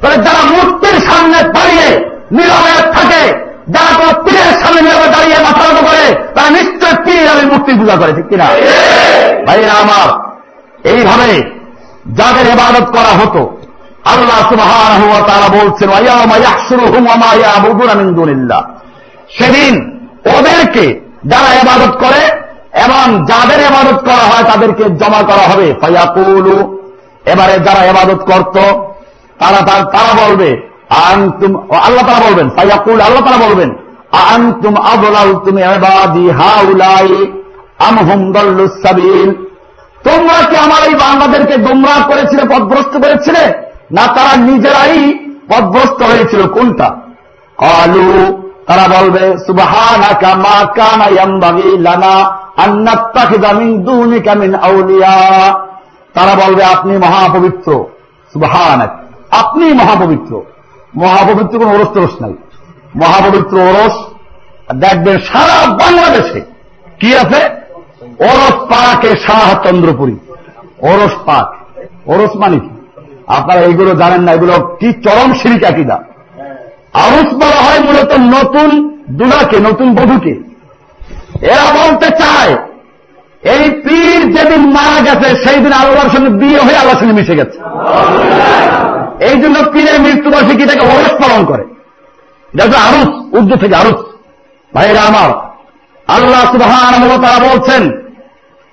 তাহলে যারা মূর্তির সামনে দাঁড়িয়ে নীরবে থাকে, যারা কোনো পীরের সামনে নিয়ে দাঁড়িয়ে মাথা করে, তারা নিশ্চয় পীর আমি মূর্তি পূজা করে, ঠিক কিনা? ভাইরা আমার, এইভাবে যাদের এবাদত করা হতো আল্লাহ তারা বলছেন সেদিন ওদেরকে যারা এবাদত করে এবং যাদের এবাদত করা হয় তাদেরকে জমা করা হবে। ফাইয়াকুলু এবারে যারা এবাদত করত, তারা তারা বলবে, আনতুম আল্লাহ তারা বলবেন ফাইয়াকুল আল্লাহ তারা বলবেন, আনতুম আবলাল তুমি এবাদি হাউলাই আমহুম দল্লুস সাবিল? তোমরা কি আমার এই বাংলাদেরকে গোমরাহ করেছিলে, পদভ্রষ্ট করেছিলে? না তারা নিজেরাই পদভ্রষ্ট হয়েছিল, কোনটা? কালু, তারা বলবে তারা বলবে, আপনি মহাপবিত্র আপনি মহাপবিত্র। মহাপবিত্র কোন ওরস তরস নাই। মহাপবিত্র ওরস, দেখবেন সারা বাংলাদেশে কি আছে? ওরস পাকে শাহ চন্দ্রপুরী। ওরস পাক। ওরস মানে কি? আপনারা এইগুলো জানেন না, এগুলো কি চরম সিরিক আকিদা। আরস বলা হয় মূলত নতুন দুলাকে, নতুন বধুকে। এরা বলতে চায়, এই পীর যেদিন মারা গেছে সেই দিন আল্লাহর সঙ্গে বিয়ে হয়ে আল্লাহর সঙ্গে মিশে গেছে। এই জন্য পীরের মৃত্যুবার্ষিকীটাকে ওরস পালন করে? এটা হচ্ছে আরুস উর্দু থেকে আরুস ভাইরা আমার, আল্লাহ সুবাহান তারা বলছেন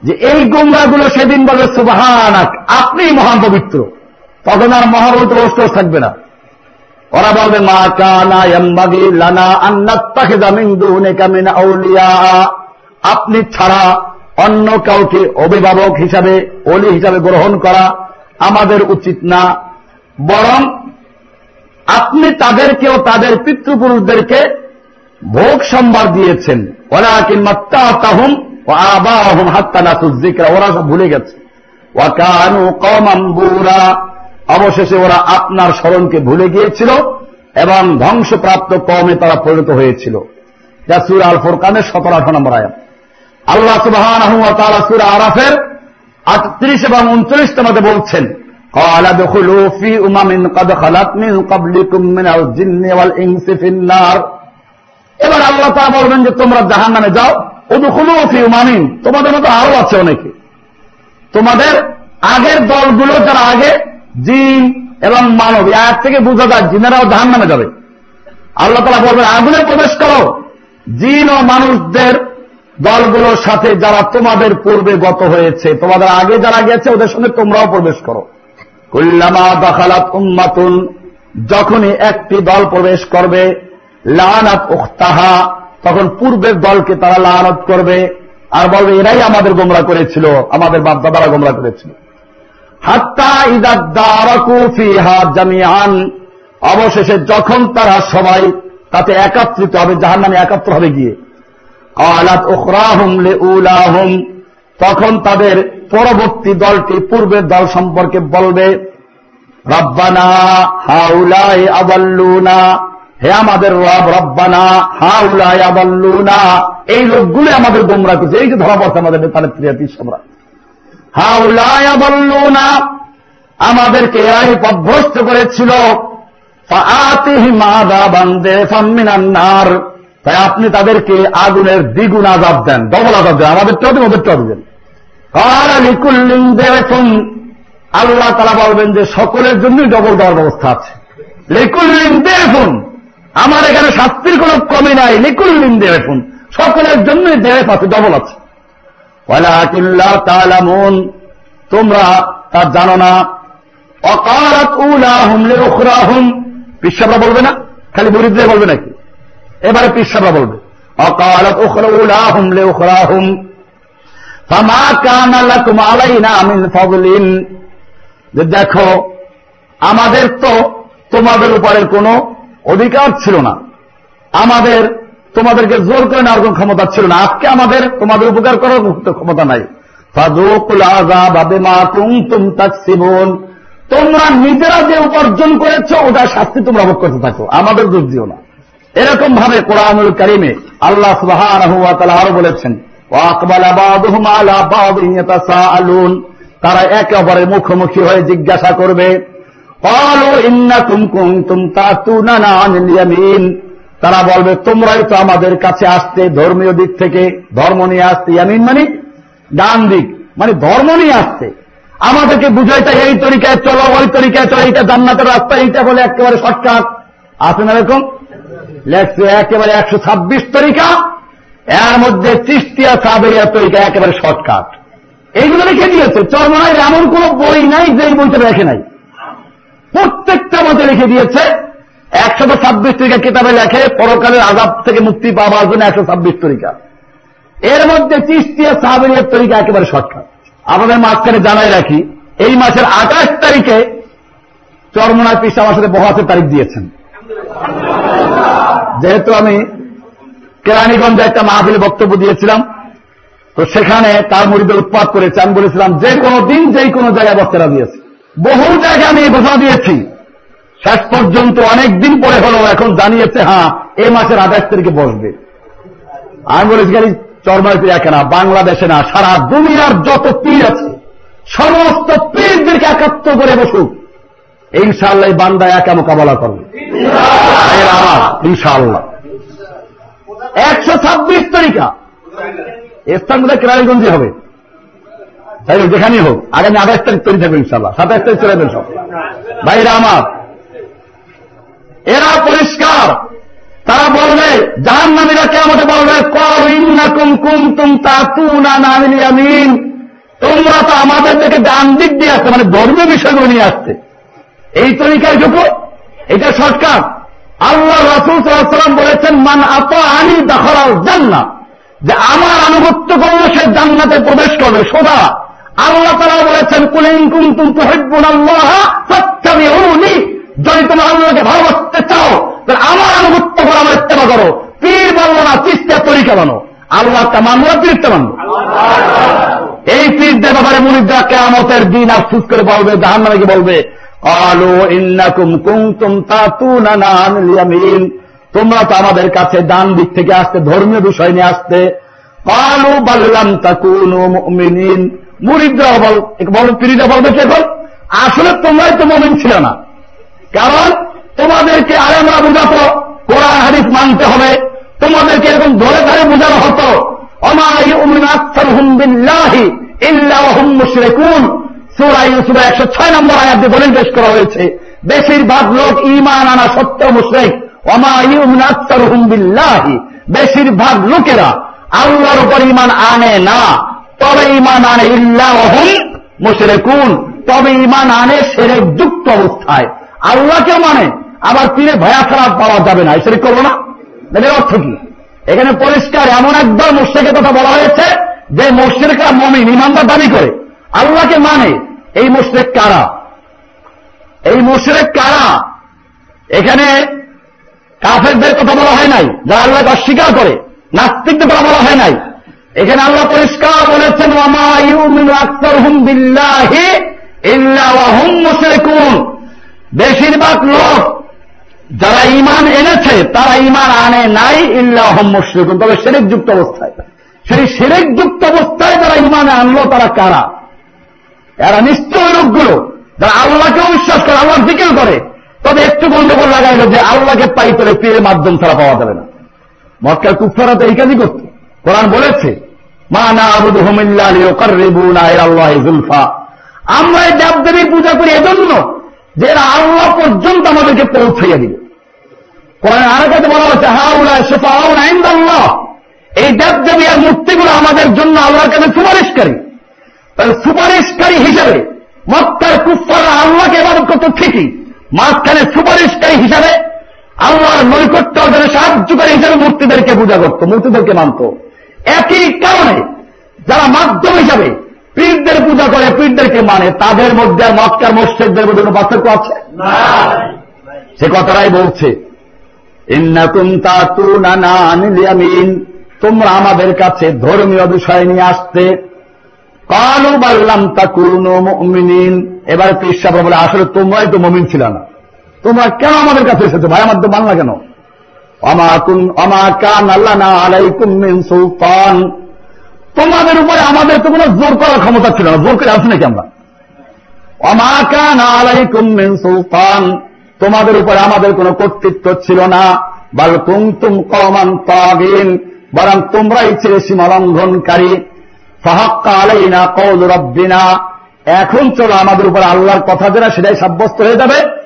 যে এই গুমরাগুলো সেদিন বলে সুবাহান আপনি মহান পবিত্র। তখন আর মহাপবিত্র অস্ত্র থাকবে না। ওরা বলবে, মা কানা এম্বাগি লানা আন্নাত্তাকে জামিন দুনে কামিন আউলিয়া। আপনি ছাড়া অন্য কাউকে অভিভাবক হিসাবে অলি হিসাবে গ্রহণ করা আমাদের উচিত না। বরং আপনি তাদেরকেও তাদের পিতৃপুরুষদেরকে ভোগ সম্ভার দিয়েছেন। ওরা কিংবা তাহুম ও আবাহুম হাত্তা নাসুজিকরা ওরা সব ভুলে গেছে। ওয়াকানু কমাম্বুরা অবশেষে ওরা আপনার স্মরণকে ভুলে গিয়েছিল এবং ধ্বংসপ্রাপ্ত কমে তারা পরিণত হয়েছিল যা সুর আল ফোরকানের সতেরো আঠারো নম্বর আয়াত আল্লাহ সুবাহ সুর আরাফের আটত্রিশ এবং উনত্রিশ তোমাকে বলছেন قال ادخلوا في أمم قد خلت من قبلكم من الجن والإنس في النار এবার আল্লাহ তা বলবেন যে তোমরা জাহান নামে যাও উদুখুলু ফি উমামিন তোমাদের মতো আরো আছে অনেকে তোমাদের আগের দলগুলো যারা আগে জিন এবং মানব এক থেকে বোঝা যায় জিনেরাও জাহান নামে যাবে। আল্লাহ তালা বলবেন, আগুনে প্রবেশ করো। জিন ও মানুষদের দলগুলোর সাথে যারা তোমাদের পূর্বে গত হয়েছে, তোমাদের আগে যারা গেছে ওদের সঙ্গে তোমরাও প্রবেশ করো। কুল্লামা দাখালাত উম্মাতুন, যখনই একটি দল প্রবেশ করবে, লানাত উখতাহা, তখন পূর্বের দলকে তারা লানত করবে। আর বলবে, এরাই আমাদের গোমরা করেছিল, আমাদের বাপদাদারা গোমরা করেছিল। জামিয়ান অবশেষে যখন তারা সবাই তাতে একাত্রিত হবে জাহান নামে একাত্র হবে গিয়ে। আলাত ওখরাহুম লে উলাহুম তখন তাদের পরবর্তী দলটি পূর্বের দল সম্পর্কে বলবে, রব্বানা হাউলাই আবাল্লুনা হে আমাদের রব, রব্বানা হাউলাই আবাল্লুনা এই লোকগুলো আমাদের গোমরা করছে। এই যে ধরা পড়ছে আমাদের নেতানের পিসরা হাউলাই আবাল্লুনা আমাদেরকে এরাই পদভ্রষ্ট করেছিল। তাই আপনি তাদেরকে আগুনের দ্বিগুণ আজাব দেন, ডবল আজাব দেন, আমাদের তো ওদের দেন আল্লাহ তারা বলবেন যে সকলের জন্যই ডবল দেওয়ার ব্যবস্থা আছে। লিকুল্লিং দেখুন আমার এখানে শাস্তির কোন কমি নাই। লিকুল্লিং দেখুন সকলের জন্যই দেহ আছে, ডবল আছে। তোমরা তা জানো না। অকারাত উলাহুম লিউখরাহুম পিসাবরা বলবে না? খালি মুরিদদের বলবে নাকি? এবারে পিসাবরা বলবে। অকারাত উখরাউলাহুম লিউখরাহুম, ফামা কানা লাকুম আলাইনা মিন যে দেখো, আমাদের তো তোমাদের উপরে কোনো অধিকার ছিল না। আমাদের তোমাদেরকে জোর করে নেওয়ার কোন ক্ষমতা ছিল না। আজকে আমাদের, তোমাদের উপকার করার ক্ষমতা নাই। তোমরা নিজেরা যে উপার্জন করেছ, ওটা শাস্তি তোমরা ভোগ করতে থাকো। আমাদের দোষ দিও না। এরকম ভাবে কোরআনুল করিমে আল্লাহ সুবাহ আরও বলেছেন তারা একে অপরের মুখোমুখি হয়ে জিজ্ঞাসা করবে তারা বলবে, তোমরাই তো আমাদের কাছে আসতে, ধর্মীয় দিক থেকে ধর্ম নিয়ে আসতে ইয়ামিন মানে ডান দিক মানে ধর্ম নিয়ে আসতে। আমাদেরকে বুঝাইতে এই তরিকায় চলো, ওই তরিকায় চলো, এইটা জান্নাতের রাস্তা, এইটা বলে একেবারে শর্টকাট। আছে না এরকম? লেখছে একেবারে একশো ছাব্বিশ তরিকা, এর মধ্যে চিস্তিয়া সাবেরিয়া তরিকা একেবারে শর্টকাট। এইগুলো লিখে দিয়েছে চরমনায় এমন কোন বই নাই যে বইটা রেখে নাই। প্রত্যেকটা মধ্যে লিখে দিয়েছে একশত ছাব্বিশ তরিকা কিতাবে লেখে, পরকালের আজাব থেকে মুক্তি পাওয়ার জন্য একশো ছাব্বিশ তরিকা। এর মধ্যে চিস্তিয়া সাহাবেরিয়ার তরিকা একেবারে শর্টকাট। আমাদের মাঝখানে জানাই রাখি, এই মাসের আঠাশ তারিখে চরমনায় পিসা আমার সাথে বহাসের তারিখ দিয়েছেন। যেহেতু আমি কেরানীগঞ্জে একটা মাহফিলে বক্তব্য দিয়েছিলাম, তো সেখানে তার মরিদের উৎপাদ করেছে। আমি বলেছিলাম, যে কোনো দিন, যে কোনো জায়গায় বক্তারা দিয়েছে। বহু জায়গায় আমি এই ঘোষণা দিয়েছি। শেষ পর্যন্ত অনেক দিন পরে হলো, এখন জানিয়েছে হ্যাঁ এই মাসের আঠাশ তারিখে বসবে। আমি বলেছি, খালি চরমায় পীর একে না বাংলাদেশে না, সারা দুনিয়ার যত পীর আছে, সমস্ত পীরদেরকে একাত্ম করে বসুক। ইনশাল্লাহ এই বান্দা একা মোকাবেলা করবে। ইনশাল্লাহ একশো ছাব্বিশ তারিখা স্থান বোধহয় কেরানীগঞ্জে হবে। তাই যেখানেই হোক, আগামী আঠাশ তারিখ তৈরি থাকবে ইনশাল্লাহ সাতাশ তারিখ চলে যাবেন সব। ভাইরা আমার এরা পরিষ্কার। তারা বলবে জাহান নামীরা কে আমাকে বলবে কুম কুম তুম তা তু তোমরা তো আমাদের থেকে ডান দিক দিয়ে আসতে মানে ধর্মীয় বিষয়গুলো নিয়ে আসতে। এই তরিকায় ঢুকো, এটা শর্টকাট আল্লাহ রসুল সাল্লাম বলেছেন, মান আপ আনি দখল জান্না যে আমার আনুগত্য করলে সে জান্নাতে প্রবেশ করবে, সোজা। আল্লাহ তারা বলেছেন, কুলিং কুন্তুম তুহিব্বুন আল্লাহ ফাত্তাবিউনি। যদি তোমরা আল্লাহকে ভালোবাসতে চাও, তাহলে আমার আনুগত্য করো, আমার ইত্তেবা করো। পীর বলব না চিস্তা তরিকা বানো আল্লাহটা মানবো না পীরটা মানবো এই পীরদের ব্যাপারে মুরিদরা কেমতের দিন আফসুস করে বলবে জাহান নামে বলবে আলো ইন্নাকুম কুমতুম তাতুনা ইয়ামিন। তোমরা তো আমাদের কাছে ডান দিক থেকে আসতে, ধর্মীয় বিষয় নিয়ে আসতে। কালু বাল্লাম তাকুনু মুমিনিন। মুরিদরা বল বল পীরিরা বলবে এখন? আসলে তোমরাই তো মমিন ছিল না। কারণ তোমাদেরকে আলেমরা বুঝাতো কোরআন, হাদিস মানতে হবে। তোমাদেরকে এরকম ধরে ধরে বোঝানো হতো। বেশিরভাগ লোক ইমান আনা সত্য মুশরেক। অমাইউমিল্লাহি বেশিরভাগ লোকেরা আল্লাহর উপর ইমান আনে না। তবে ইমান আনে ইল্লাহম মুশরেকুন। তবে ইমান আনে সেরেক যুক্ত অবস্থায়। আল্লাহকে মানে আবার পীরে ভয়া খারাপ পাওয়া যাবে না। এসে করব না। এর অর্থ কি? এখানে পরিষ্কার এমন একদল মোর্শেকের কথা বলা হয়েছে, যে মোর্শেকরা মমিন, ইমানদার দাবি করে। আল্লাহকে মানে এই মোর্শেক কারা? এই মোর্শেক কারা? এখানে কাফেরদের কথা বলা হয় নাই, যারা আল্লাহকে অস্বীকার করে। নাস্তিকদের কথা বলা হয় নাই। এখানে আল্লাহ পরিষ্কার বলেছেন আক্তর হুম বিল্লাহি ইল্লাহুম মুশরিকুন বেশিরভাগ লোক যারা ইমান এনেছে, তারা ইমান আনে নাই ইল্লাহ মুশরিকুন। তবে সেরেক যুক্ত অবস্থায় সেই সেরেক যুক্ত অবস্থায় যারা ইমানে আনলো, তারা কারা? এরা নিশ্চয় লোকগুলো যারা আল্লাহকেও বিশ্বাস করে আল্লাহ জিকির করে। তবে একটু গন্ডগোল লাগাইল যে আল্লাহকে পাই করে পীরের মাধ্যম ছাড়া পাওয়া যাবে না। মক্কার কুফারা তো এই কাজই করত। কোরআন বলেছে, মা না আবুদ হুমিল্লাহ আমরা এই দেবদেবীর পূজা করি এজন্য যে এরা আল্লাহ পর্যন্ত আমাদেরকে পৌঁছাইয়া দিবে। কোরআন আর কাছে বলা হচ্ছে হাউলা শেফাউন আল্লাহ এই দেবদেবী আর মূর্তিগুলো আমাদের জন্য আল্লাহর কাছে সুপারিশকারী। তাহলে সুপারিশকারী হিসেবে মক্কার কুফাররা আল্লাহকে এবার করতো ঠিকই। মাঝখানে সুপারিশকারী হিসাবে আল্লাহর নৈকট্য অর্জনে সাহায্যকারী হিসাবে মূর্তিদেরকে পূজা করত, মূর্তিদেরকে মানত। একই কারণে যারা মাধ্যম হিসাবে পীরদের পূজা করে পীরদেরকে মানে তাদের মধ্যে মক্কার মসজিদদের মধ্যে কোনো পার্থক্য আছে? সে কথাটাই বলছে। তোমরা আমাদের কাছে ধর্মীয় বিষয় নিয়ে আসতে। কালু বাল্লাম তা কুরুনো এবার পিসা বলে আসলে তোমরাই তো মমিন ছিল না। তোমরা কেন আমাদের কাছে এসেছ? ভাই আমার তো মানলা কেন? সুলতান। তোমাদের উপরে আমাদের তো কোনো জোর করার ক্ষমতা ছিল না। জোর করে আসি নাকি আমরা? সুলতান। তোমাদের উপরে আমাদের কোনো কর্তৃত্ব ছিল না। বাল কুমতুম কমান তাগিন। বরং তোমরাই ছিলে সীমালঙ্ঘনকারী। ফাহাক্কা আলাইনা কৌল রব্বিনা। এখন চলো আমাদের উপর আল্লাহর কথা যেটা সেটাই সাব্যস্ত হয়ে যাবে।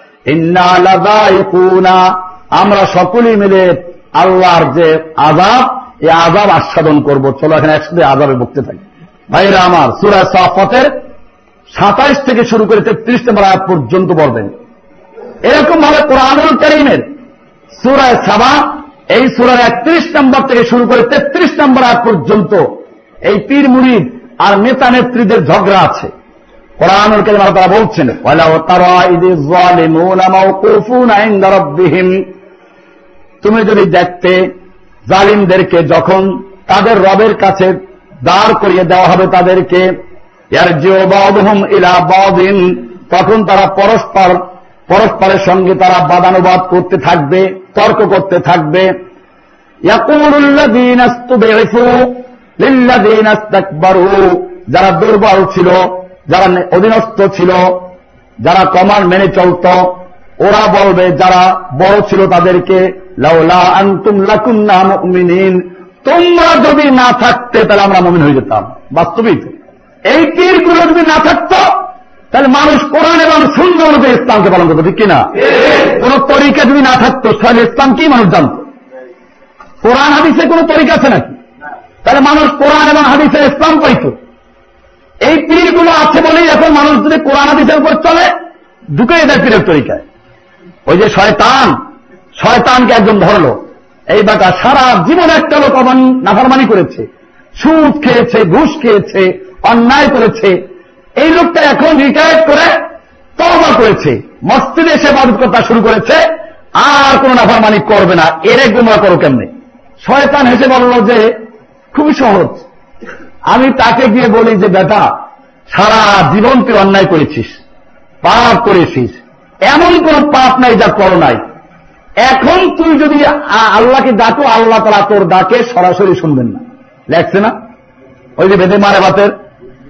আমরা সকলেই মিলে আল্লাহর যে আজাব এই আজাব আস্বাদন করব। চলো এখানে একসাথে আজাবে বকতে থাকি। ভাইরা আমার, সুরা সাফতের সাতাইশ থেকে শুরু করে তেত্রিশ নম্বর আয়াত পর্যন্ত বলবেন। এরকম ভাবে কোরআনুল করিমের সুরায় সাবা, এই সুরার একত্রিশ নম্বর থেকে শুরু করে তেত্রিশ নম্বর আয়াত পর্যন্ত এই পীর মুড়িদ আর নেতা নেত্রীদের ঝগড়া আছে। কোরআনুল করিম তারা বলছেন তুমি যদি দেখতে জালিমদেরকে যখন তাদের রবের কাছে দাঁড় করিয়ে দেওয়া হবে তাদেরকে তখন তারা পরস্পর, পরস্পরের সঙ্গে তারা বাদানুবাদ করতে থাকবে, তর্ক করতে থাকবে। যারা দুর্বল ছিল, যারা অধীনস্থ ছিল, যারা কমান্ড মেনে চলত, ওরা বলবে যারা বড় ছিল তাদেরকে লাউলা আন্তুম লাকুন্না মুমিনিন। তোমরা যদি না থাকতে, তাহলে আমরা মমিন হয়ে যেতাম। বাস্তবিক। এই তীরগুলো যদি না থাকত, তাহলে মানুষ কোরআন এবং সুন্দর অনুযায়ী ইসলামকে পালন করতো, ঠিক কিনা? কোন তরিকা যদি না থাকতো, তাহলে ইসলাম কি মানুষ জানত? কোরআন, হাদিসে কোন তরিকা আছে নাকি? তাহলে মানুষ কোরআন এবং হাদিসের ইসলাম পাইত। এই পীরগুলো আছে বলেই এখন মানুষ যদি কোরআন, হাদিসের উপর চলে, ঢুকে দেয় পীরের তরিকায়। ওই যে শয়তান শয়তানকে একজন ধরলো। এই বাটা সারা জীবন একটা লোক নাফারমানি করেছে। সুদ খেয়েছে, ঘুষ খেয়েছে, অন্যায় করেছে। এই লোকটা এখন রিটায়ার করে তবা করেছে। মস্তিদে এসে করতে শুরু করেছে। আর কোন নাফারমানি করবে না। এর গুমরা করো কেমনে? শয়তান হেসে বলল যে, খুবই সহজ। আমি তাকে গিয়ে বলি যে, বেটা, সারা জীবন তুই অন্যায় করেছিস, পাপ করেছিস। এমন কোন পাপ নাই যা করো নাই। এখন তুই যদি আল্লাহকে ডাকো, আল্লাহ তারা তোর ডাকে সরাসরি শুনবেন না। লেখছে না? ওই যে বেদে মারে বাতের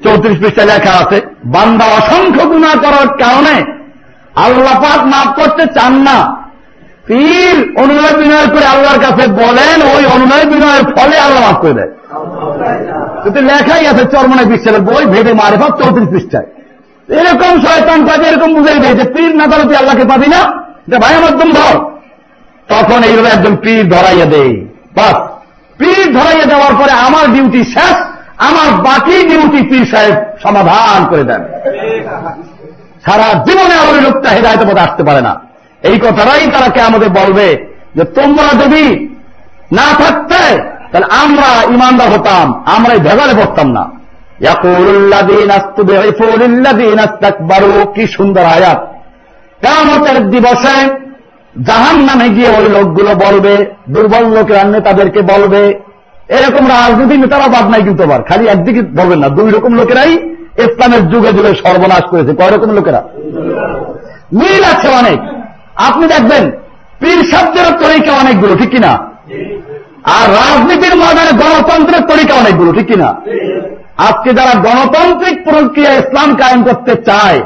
চৌত্রিশ পৃষ্ঠায় লেখা আছে, বান্দা অসংখ্য গুণা করার কারণে আল্লাহ পাক মাফ করতে চান না। পীর অনুনয় বিনয় করে আল্লাহর কাছে বলেন, ওই অনুনয় বিনয়ের ফলে আল্লাহ মাফ করে দেয়। কিন্তু লেখাই আছে চরমনায় পৃষ্ঠার বই ভেদে মারে ভাব চৌত্রিশ পৃষ্ঠায়। এরকম শয়তান কাজে এরকম বুঝাই দেয় যে, পীর না তুই আল্লাহকে পাবি না। এটা ভাই আমার ধর। তখন এইভাবে একজন পীর ধরাইয়া দেয়। বাস, পীর ধরাইয়া দেওয়ার পরে আমার ডিউটি শেষ, আমার বাকি ডিউটি পীর সাহেব সমাধান করে দেন। সারা জীবনে আমার লোকটা হেদায়ত পথে আসতে পারে না। এই কথাটাই তারা কে আমাদের বলবে যে, তোমরা যদি না থাকতে, তাহলে আমরা ইমানদার হতাম, আমরা এই ভেগালে পড়তাম না। কি সুন্দর আয়াত। কেমতের দিবসে জাহান নামে গিয়ে ওই লোকগুলো বলবে, দুর্বল লোকের নেতাদেরকে বলবে। এরকম রাজনৈতিক নেতারা বাদ নাই কিন্তু আবার। খালি একদিকে বলবেন না, দুই রকম লোকেরাই ইসলামের যুগে যুগে সর্বনাশ করেছে। কয় রকম লোকেরা? মিল আছে অনেক। আপনি দেখবেন, পীর শব্দের তরিকা অনেকগুলো, ঠিক কিনা? আর রাজনীতির ময়দানে গণতন্ত্রের তরিকা অনেকগুলো, ঠিক কিনা? আজকে যারা গণতান্ত্রিক প্রক্রিয়া ইসলাম কায়েম করতে চায়,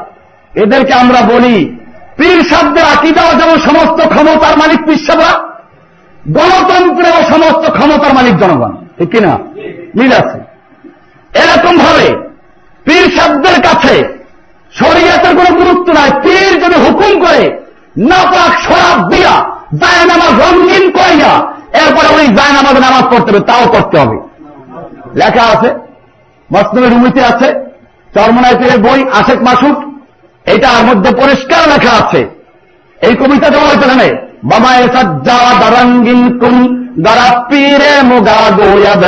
এদেরকে আমরা বলি পীর শব্দের আকিদাও যেমন সমস্ত ক্ষমতার মালিক পিসাবরা গণতন্ত্রেও সমস্ত ক্ষমতার মালিক জনগণ। ঠিক কিনা মিল আছে। এরকম ভাবে পীর শব্দের কাছে শরীয়তের কোন গুরুত্ব নাই। পীর যদি হুকুম করে, নাপাক সরাব দিয়া যায় নামাজ রঙিন করাইয়া এরপরে উনি যায় নামাজ নামাজ পড়তে হবে, তাও করতে হবে। লেখা আছে মসনুমের রুমিতে আছে, চরমনায় পীরের বই আশেক মাসুক এটার মধ্যে পরিষ্কার লেখা আছে। এই কবিতা দেওয়া হয়েছে এখানে বাবা এসা দারাঙ্গিন কুম দারা পীরে মুগা গোয়াব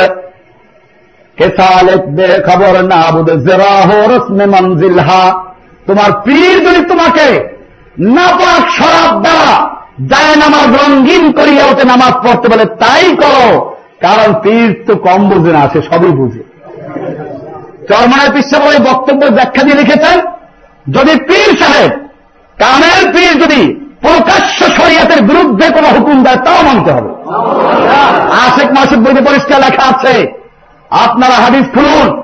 বে খবর না বুধ জেরাহো রসমে মঞ্জিল হা। তোমার পীর যদি তোমাকে নাপাক শরাব দ্বারা যায় নামাজ রঙ্গিন করিয়া ওতে নামাজ পড়তে বলে, তাই করো। কারণ পীর তো কম বুঝে না, সে সবই বুঝে। চরমানের পিসা বক্তব্য ব্যাখ্যা দিয়ে লিখেছেন যদি পীর সাহেব কামের পীর যদি প্রকাশ্য শরিয়াতের বিরুদ্ধে কোন হুকুম দেয়, তাও মানতে হবে। আশেক মাসিক বইতে পরিষ্কার লেখা আছে, আপনারা হাদিস খুলুন।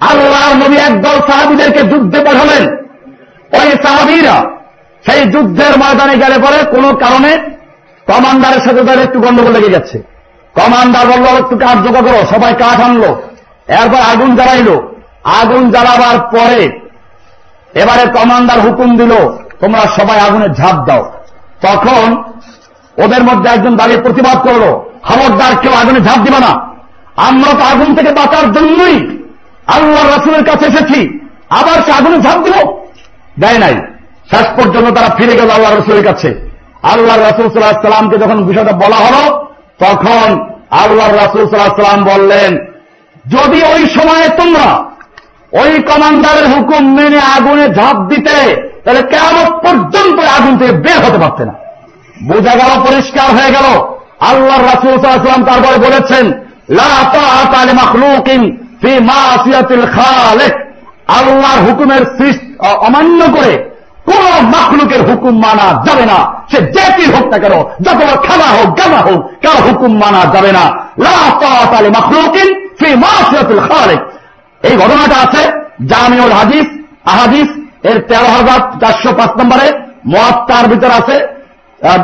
আল্লাহ নবী একদল সাহাবিদেরকে যুদ্ধে পাঠালেন। ওই সাহাবিরা সেই যুদ্ধের ময়দানে গেলে পরে কোন কারণে কমান্ডারের সাথে তাদের একটু গন্ডগোল লেগে গেছে। কমান্ডার বলল, একটু জোগাড় করো, সবাই কাঠ আনলো। এরপর আগুন জ্বালাইলো। আগুন জ্বালাবার পরে এবারে কমান্ডার হুকুম দিল, তোমরা সবাই আগুনে ঝাঁপ দাও। তখন ওদের মধ্যে একজন দাঁড়িয়ে প্রতিবাদ করল, খবরদার, কেউ আগুনে ঝাঁপ দিবে না। আমরা তো আগুন থেকে বাঁচার জন্যই আল্লাহ রাসুলের কাছে এসেছি, আবার সে আগুনে ঝাঁপ দিল। দেয় নাই। শেষ পর্যন্ত তারা ফিরে গেল আল্লাহ রসুলের কাছে। আল্লাহ রাসুল সাল্লাহ সাল্লামকে যখন বিষয়টা বলা হলো, তখন আল্লাহ রাসুল সাল্লাহ সাল্লাম বললেন, যদি ওই সময়ে তোমরা ওই কমান্ডারের হুকুম মেনে আগুনে ঝাঁপ দিতে তাহলে কেমন পর্যন্ত আগুন থেকে বের হতে পারতে না। বোঝা গেল, পরিষ্কার হয়ে গেল। আল্লাহ রাসুল সাল্লাম তারপরে বলেছেন আল্লাহর হুকুমের অমান্য করে কোন মাখলুকের হুকুম মানা যাবে না। সে জাতির হোক না কেন, যত খানা হোক গানা হোক, কার হুকুম মানা যাবে না। মাখলুকিন ফি মাসিয়াতুল খালেক। এই ঘটনাটা আছে জামিউল হাদিস, আহাদিস, এর তেরো হাজার চারশো পাঁচ নম্বরে মহাত্মার ভিতর আছে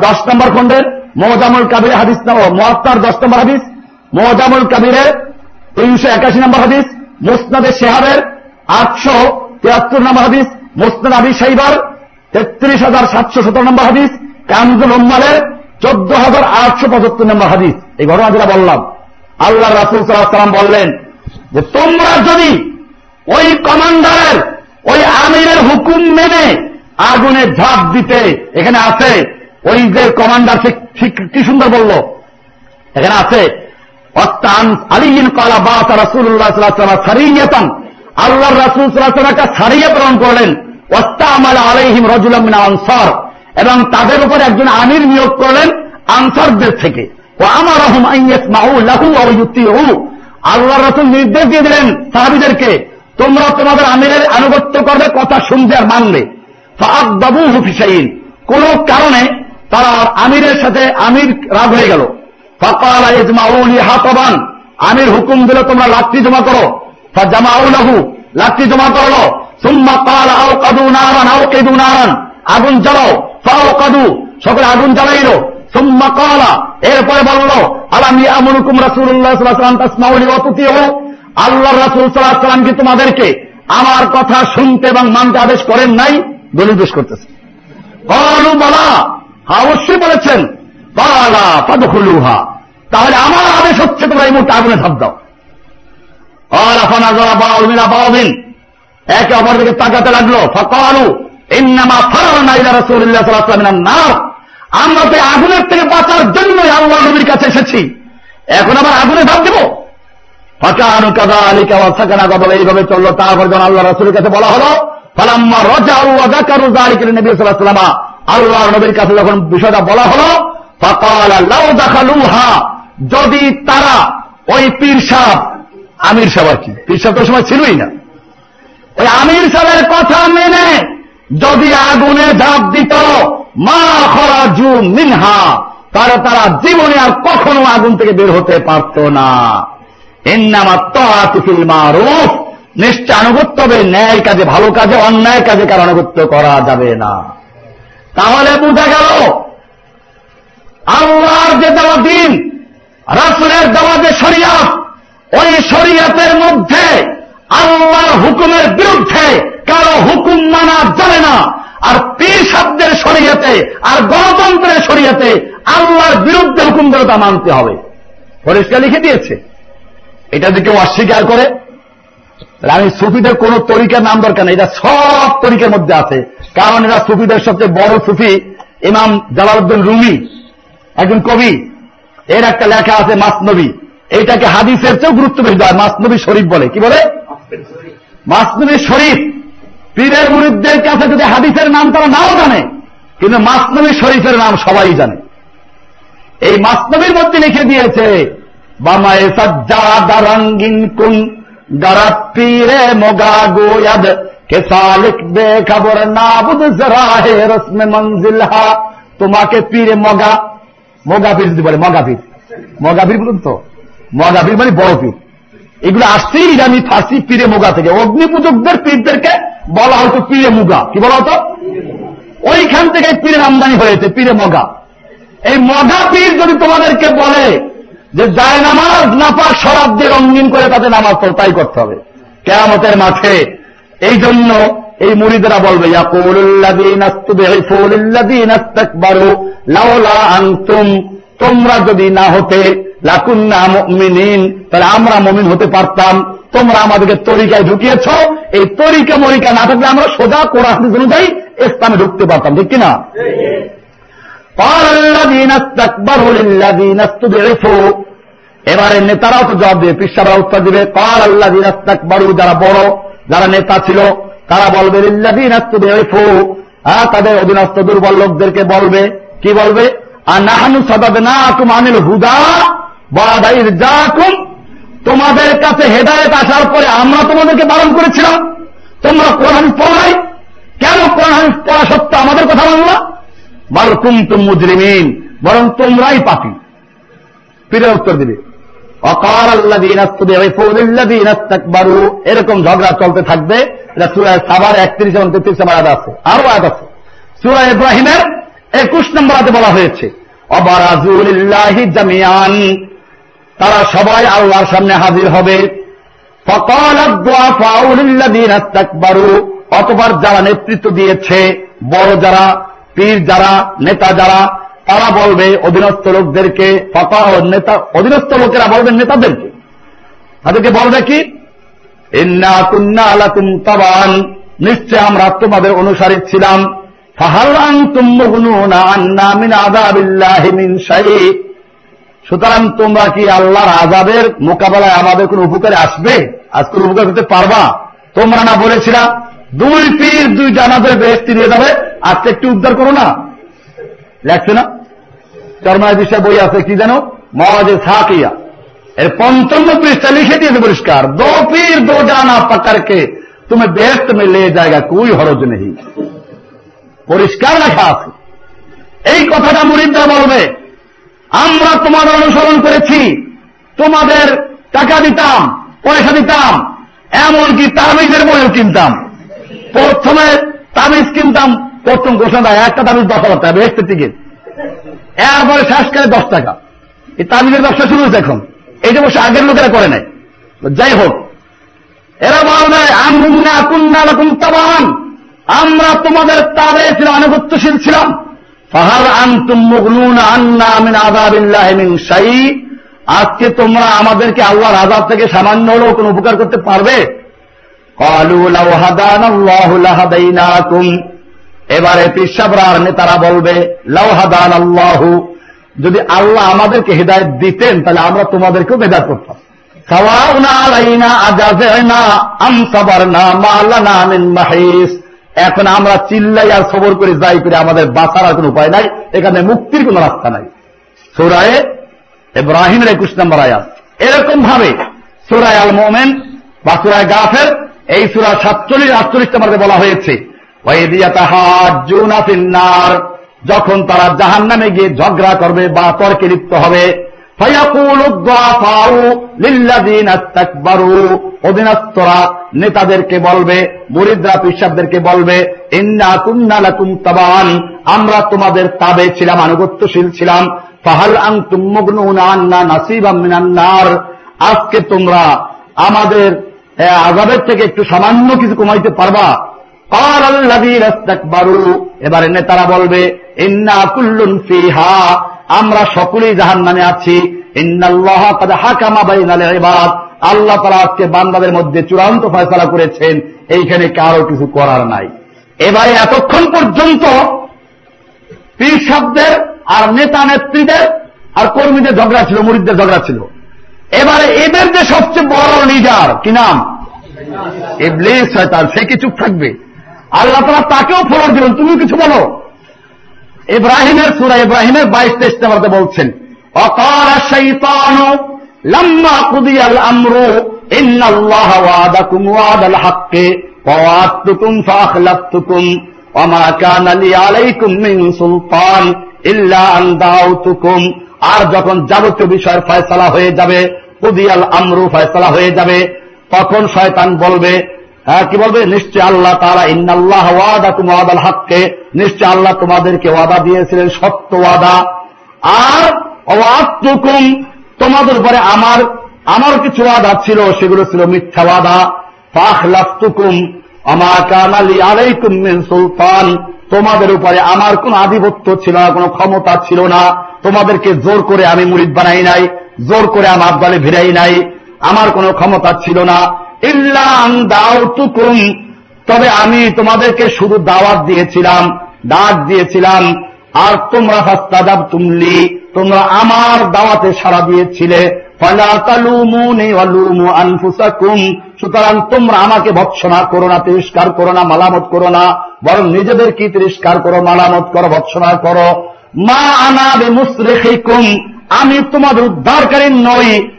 দশ নম্বর খন্ডের মহজামুল কাবির হাদিস মহাত্মার দশ নম্বর হাদিস মহজামুল কাবিরের তিনশো একাশি নম্বর হাদিস মুসনাদের শেহাবের আটশো তিয়াত্তর নম্বর হাদিস, মুসনাদ আবি সাইবার তেত্রিশ হাজার সাতশো সতেরো নম্বর হাদিস, কামজুল উম্মালের চোদ্দ হাজার আটশো পঁচাত্তর নম্বর হাদিস। এই ঘটনা যেটা বললাম আল্লাহ রাসুল সাল্লাহ সাল্লাম বললেন যে তোমরা যদি ওই কমান্ডারের, ওই আমিরের হুকুম মেনে আগুনে ঝাঁপ দিতে এখানে আছে ওই যে কমান্ডার সে কি সুন্দর বলল? এখানে আছে এবং তাদের উপর একজন আমির নিয়োগ করলেন আনসারদের থেকে। ও আমার আল্লাহ রসুল নির্দেশ দিয়ে দিলেন সাহাবিদেরকে, তোমরা তোমাদের আমিরের আনুগত্য করবে, কথা শুনতে আর মানলে বাবু হুফিসাইন কোন কারণে তারা আমিরের সাথে আমির রাগ হয়ে গেল। হাতবান, আমির হুকুম দিলে, তোমরা লাত্রি জমা করো। জামাউলাহু লাত্রি জমা করল সুম্মা কাল আও কাদু নারান আও কেদু নারান। আগুন জ্বালাও ফাও কাদু সকলে আগুন জ্বালাইল। সুম্মা কালা এরপরে বলল, আলামি আমরুকুম রাসুল্লাহ সাল্লাম তাসমাউলি অতুতিও আল্লাহ রাসুল সাল্লাহ সাল্লাম কি তোমাদেরকে আমার কথা শুনতে এবং মানতে আদেশ করেন নাই? দলিল পেশ করতেছে। বলু বলা হ্যাঁ অবশ্যই বলেছেন। বালা পাদুহা তাহলে আমার আদেশ হচ্ছে তোমরা এই মুহূর্তে আগুনে ধাপ দাও। আলাফানা জরা বাউমিনা বাউমিন একে অপর দিকে তাকাতে লাগল। ফকালু, ইন্নামা ফারানা ইলা রাসূলিল্লাহ সাল্লাল্লাহু আলাইহি ওয়াসাল্লাম আমরা তো আগুনের থেকে বাঁচার জন্যই আল্লাহ নবীর কাছে এসেছি। এখন আবার আগুনে ধাপ দেব। এইভাবে চলল। তারপর যখন আল্লাহ রসুলের কাছে বলা হলো আল্লাহ নবীর কাছে যখন বিষয়টা বলা হলো যদি তারা ওই পীর সাহেব, আমির সাহেব আর কি, পীর তো সময় ছিলই না। ওই আমির সাহেবের কথা মেনে যদি আগুনে ঝাঁপ দিত, মা খরাজু মিনহা, তারা তারা জীবনে আর কখনো আগুন থেকে বের হতে পারত না। এন্নামা তিফিল মারুফ, নিশ্চয় আনুগত্য হবে, ন্যায় কাজে ভালো কাজে, অন্যায় কাজে কার আনুগত্য করা যাবে না। তাহলে বোঝা গেল, আল্লাহর যে দেওয়া দিন, রাসুলের দেওয়া যে শরিয়াত, ওই শরিয়াতের মধ্যে আল্লাহর হুকুমের বিরুদ্ধে কারও হুকুম মানা যাবে না। আর পীর শব্দের আর গণতন্ত্রের শরীয়তে আল্লাহর বিরুদ্ধে হুকুম করে তা মানতে হবে। পরিষ্কার লিখে দিয়েছে। এটা যদি কেউ অস্বীকার করে আমি সুফিদের কোন তরিকার নাম দরকার নেই। এটা সব তরিকার মধ্যে আছে। কারণ এরা সুফিদের সবচেয়ে বড় সুফি ইমাম জালালউদ্দিন রুমি, একজন কবি। এর একটা লেখা আছে মাসনবী। এইটাকে হাদিসের চেয়েও গুরুত্ব বেশি দেয়। মাসনবী শরীফ বলে। কি বলে? মাসনবী শরীফ পীরের মুরিদদের কাছে যদি হাদিসের নাম তারা নাও জানে, কিন্তু মাসনবী শরীফের নাম সবাই জানে। এই মাসনবীর মধ্যে লিখে দিয়েছে বামায় সজ্জা কুন তোমাকে পীরে মগা মগা পীর যদি বলে মগা পীর। মগা পীর বলুন তো? মগা পীর মানে বড় পীর। এগুলো আসছে ইরানি ফার্সি পীরে মুগা থেকে। অগ্নিপূজকদের পীরদেরকে বলা হতো পীরে মুগা। কি বলা হতো? ওইখান থেকে পীরের আমদানি হয়েছে পীরে মগা। এই মজা পীর যদি তোমাদেরকে বলে যে যায় নামাজ নাপাক শরাব দিয়ে রঙিন করে তাতে নামাজ পড়, তাই করতে হবে। কেয়ামতের মাঠে এই জন্য এই মুড়িদেরা বলবে তোমরা যদি না হতে তাহলে আমরা মমিন হতে পারতাম। তোমরা আমাদেরকে তরিকায় ঢুকিয়েছ। এই তরিকা মরিকা না থাকলে আমরা সোজা কোরআন অনুযায়ী ইসলামে ঢুকতে পারতাম, ঠিক কিনা? এবারে নেতারাও তো জবাব দেবে পিসাবরা উত্তর দিবে। কার আল্লাহ দিনাস্তাকবারু যারা বড়, যারা নেতা ছিল, তারা বলবে তাদের অধীনস্থ দুর্বল লোকদেরকে বলবে, কি বলবে? তোমাদের কাছে হেদায়ত আসার পরে আমরা তোমাদেরকে বারণ করেছিলাম। তোমরা কোরআন পড়াই কেন কোরআন পড়া সত্ত্বেও আমাদের কথা মানলা? বালকুম তুম মুজরিমিন, বরং তোমরাই পাপি। ফিরে উত্তর দিবে। এরকম ঝগড়া চলতে থাকবে। সুরায় সাবার একত্রিশ এবং তেত্রিশ আয়াত আছে। আরও আয়াত আছে। সুরা ইব্রাহিমের একুশ নম্বর আয়াতে বলা হয়েছে অবারাজুল্লাহি জামিয়ান তারা সবাই আল্লাহর সামনে হাজির হবে। অতবার যারা নেতৃত্ব দিয়েছে, বড় যারা, পীর যারা, নেতা যারা, তারা বলবে অধীনস্থ লোকদেরকে নেতা, অধীনস্থ লোকেরা বলবেন নেতাদেরকে। তাদেরকে বলবে কি? নিশ্চয় আমরা তোমাদের অনুসারী ছিলাম। সুতরাং তোমরা কি আল্লাহর আজাবের মোকাবেলায় আমাদের কোন উপকারে আসবে? আজ কোন উপকার করতে পারবা? তোমরা না বলেছিলা, দুই পীর, দুই জানাদের বেহস্তি নিয়ে যাবে, আজকে একটু উদ্ধার করো না। লেখছে না? চরমায় বিষয় বই আছে, কি যেন মহাজে থাকিয়া এর পঞ্চম পৃষ্ঠা লিখে দিয়েছে পরিষ্কার, দো পীর, দো জানা পাকারকে, তুমি বেহস্ত মে জায়গা কুই হরজ নেই পরিষ্কার লেখা আছে। এই কথাটা মুরিদরা বলবে, আমরা তোমাদের অনুসরণ করেছি, তোমাদের টাকা দিতাম, পয়সা দিতাম, এমনকি তাবিজের বইও কিনতাম। প্রথমে তাবিজ কিনতাম, প্রথম ঘোষণা দেয়, একটা তাবিজ দশ হাজার টাকা বেহেস্তের টিকিট এরপরে শেষ করে দশ টাকা। এই তাবিজের ব্যবসা শুরু হয়েছে এখন। এটা অবশ্য আগের লোকেরা করে নাই। যাই হোক, এরা বলবে আমরা কুন্না রকম তাবান। আমরা তোমাদের তাবে ছিল, আনুগত্যশীল ছিলাম। ফাহার আন্তুম মুগনুন আন্না আমিন আজাবিল্লাহ শাই। আজকে তোমরা আমাদেরকে আল্লাহর আজাব থেকে সামান্য হলেও কোন উপকার করতে পারবে? এবারে পিসাবরার নেতারা বলবে লাউহাদান আল্লাহ। যদি আল্লাহ আমাদেরকে হৃদায়ত দিতেন, তাহলে আমরা তোমাদেরকেও বেদাত করতাম। এখন আমরা চিল্লাই আর সবর করে যাই করে আমাদের বাঁচার কোন উপায় নাই, এখানে মুক্তির কোন রাস্তা নাই। সোরায় এব্রাহিমের একুশ নম্বর আয়াত। এরকম ভাবে সুরায় আল মোমেন বা সুরায় গাফের এই সুরা সাতচল্লিশ, আটচল্লিশ নম্বরে বলা হয়েছে যখন তারা জাহান নামে গিয়ে ঝগড়া করবে বা তর্কে লিপ্ত হবে নেতাদেরকে বলবে, মুরিদরা পিসাবদেরকে বলবে আমরা তোমাদের তাবে ছিলাম, আনুগত্যশীল ছিলাম। ফাহাল আং তুমগ্না নাসিব মিনান্নার আজকে তোমরা আমাদের আজাবের থেকে একটু সামান্য কিছু কমাইতে পারবা? এবারে নেতারা বলবে, ইন্না কুল্লুন ফিহা। আমরা সকলেই জাহান নামে আছি। আল্লাহ তারা আজকে বান্দাদের মধ্যে চূড়ান্ত ফয়সলা করেছেন। এইখানে কারও কিছু করার নাই। এবারে এতক্ষণ পর্যন্ত পীর শব্দের আর নেতা নেত্রীদের আর কর্মীদের ঝগড়া ছিল মুরিদদের ঝগড়া ছিল। এবারে এদের যে সবচেয়ে বড় লিডার কি নাম? ইবলিস, শয়তান, সে কি চুপ থাকবে? আল্লাহ তালা তাকেও ফলন দিলেন। তুমি কিছু বলো। ইব্রাহিমের সুরা ইব্রাহিমের বাইশ তেইশ নাম্বারতে বলছেন অকার শৈতান কুদিয়াল আমরু, ইন্নাল্লাহ হাক্কে লি আলাইকুম মিন সুলতান ইল্লা আন দাউতুকুম। আর যখন যাবতীয় বিষয়ের ফয়সালা হয়ে যাবে, কুদিয়াল আমরু ফয়সালা হয়ে যাবে, তখন শয়তান বলবে হ্যাঁ কি বলবে? নিশ্চয় আল্লাহ তারা ইন্নাল্লাহ ওয়াদা তুমি ওয়াদাল হাককে। নিশ্চয় আল্লাহ তোমাদেরকে ওয়াদা দিয়েছিলেন, সত্য ওয়াদা। আর অবাত্মকুম তোমাদের উপরে আমার আমার কিছু আদা ছিল, সেগুলো ছিল মিথ্যা বাধা ফাখ লাফতুকুম আমার কানালি আলাইকুম মিন সুলতান। তোমাদের উপরে আমার কোন আধিপত্য ছিল না, কোনো ক্ষমতা ছিল না। তোমাদেরকে জোর করে আমি মুরিদ বানাই নাই, জোর করে আমার দলে ভিড়াই নাই। আমার কোনো ক্ষমতা ছিল না। ইল্লাম তবে আমি তোমাদেরকে শুধু দাওয়াত দিয়েছিলাম, ডাক দিয়েছিলাম। আর তোমরা ফাস্তাদাব তুমলি, তোমরা আমার দাওয়াতে সাড়া দিয়েছিলে। সুতরাং তোমরা আমাকে ভৎসনা করো না, তিরস্কার করো না, মালামত করো না, বরং নিজেদের কি তিরস্কার করো, মালামত করো, ভৎসনা করো। মা আনাবে মুসরেখিকুম আমি তোমাদের উদ্ধারকারী নই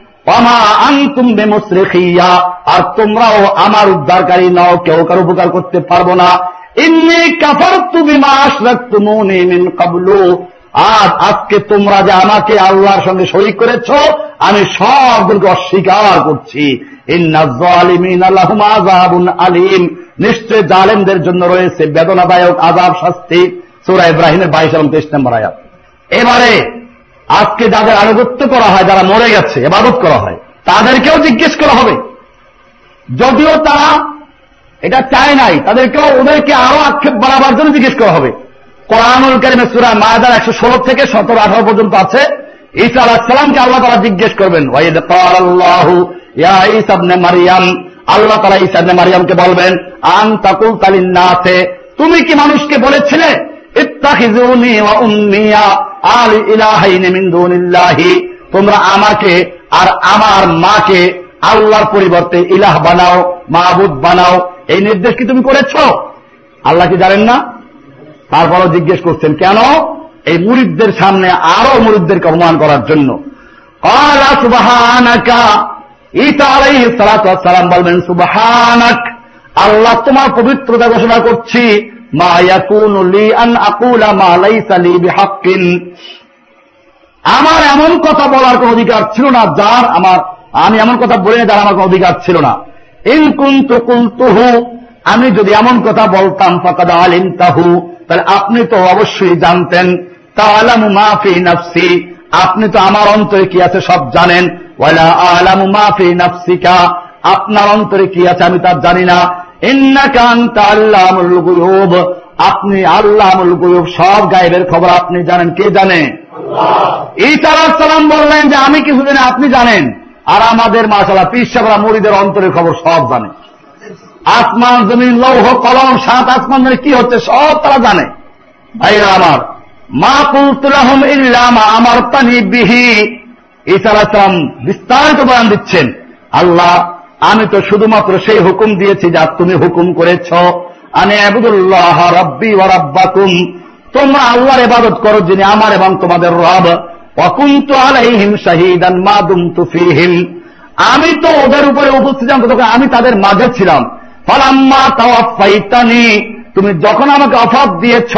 আর তোমরাও আমার উদ্ধারকারী নও, কেউ কারও উপকার করতে পারব না। ইন্নি কাফার তুমি মাস আজ, আজকে তোমরা যে আমাকে আল্লাহর সঙ্গে শরিক করেছ, আমি সবগুলোকে অস্বীকার করছি। আলিম। নিশ্চয় জালেমদের জন্য রয়েছে বেদনাদায়ক আজাব শাস্তি। সুরা ইব্রাহিমের বাইশ তেইশ নম্বর আয়াত। এবারে আজকে যাদের আনুগত্য করা হয়, যারা মরে গেছে এবাদত করা হয়, তাদেরকেও জিজ্ঞেস করা হবে। যদিও তারা এটা চায় নাই, তাদেরকেও ওদেরকে আরও আক্ষেপ বাড়াবার জন্য জিজ্ঞেস করা হবে। কোরআনুল কারিমে সুরা মায়াদার একশো ষোলো থেকে সতেরো, আঠারো পর্যন্ত আছে। ঈসা আলাহ সালামকে আল্লাহ তারা জিজ্ঞেস করবেন মারিয়াম আল্লাহ তারা ইসাবনে মারিয়ামকে বলবেন আন তাকুল তালিন না আছে তুমি কি মানুষকে বলেছিলে তোমরা আমাকে আর আমার মাকে আল্লাহর পরিবর্তে ইলাহ বানাও মাহবুদ বানাও। এই নির্দেশ কি তুমি করেছ? আল্লাহ কি জানেন না? তারপরও জিজ্ঞেস করছেন, কেন? এই মুরিদদের সামনে আরও মুরিদদেরকে অপমান করার জন্য। সালাম বলবেন, সুবাহানাক, আল্লাহ তোমার পবিত্রতা ঘোষণা করছি। আমার এমন কথা বলার কোন অধিকার ছিল না, যার আমার আমি এমন কথা বলে যার আমার কোন অধিকার ছিল না। আমি যদি এমন কথা বলতাম, ফাকাদ আলিম তাহু তাহলে আপনি তো অবশ্যই জানতেন। তালামু মাফি নাফসি, আপনি তো আমার অন্তরে কি আছে সব জানেন। ওয়ালা আলামু মাফি নাফসিকা, আপনার অন্তরে কি আছে আমি তার জানি না। আপনি আল্লাহুল গুয়ুব, সব গায়েবের খবর আপনি জানেন। কে জানে? ঈসা সালাম বললেন যে, আমি কিছু জানি আপনি জানেন? আর আমাদের মাসালা পিসাবরা মুড়িদের অন্তরের খবর সব জানে। আসমান, জমিন, লৌহ, কলম, সাত আসমান, জমিন, কি হচ্ছে সব তারা জানে। ভাইরা আমার, মা কুলতুলাহম ইল্লামা আমার তানি বিহি। ইসালাম বিস্তারিত বয়ান দিচ্ছেন। আল্লাহ আমি তো শুধুমাত্র সেই হুকুম দিয়েছি যা তুমি হুকুম করেছ। আমি আবুদুল্লাহ রব্বি ও রব্বাকুম। তোমরা আল্লাহর ইবাদত করো যিনি আমার এবং তোমাদের রব। অকুন্ত আলাইহিম শাহিদান মা দুমতু ফিহিম। আমি তো ওদের উপরে উপস্থিত তখন আমি তাদের মাঝে ছিলাম। ফালাম্মা তাওয়াফাইতানি। তুমি যখন আমাকে অফাত দিয়েছ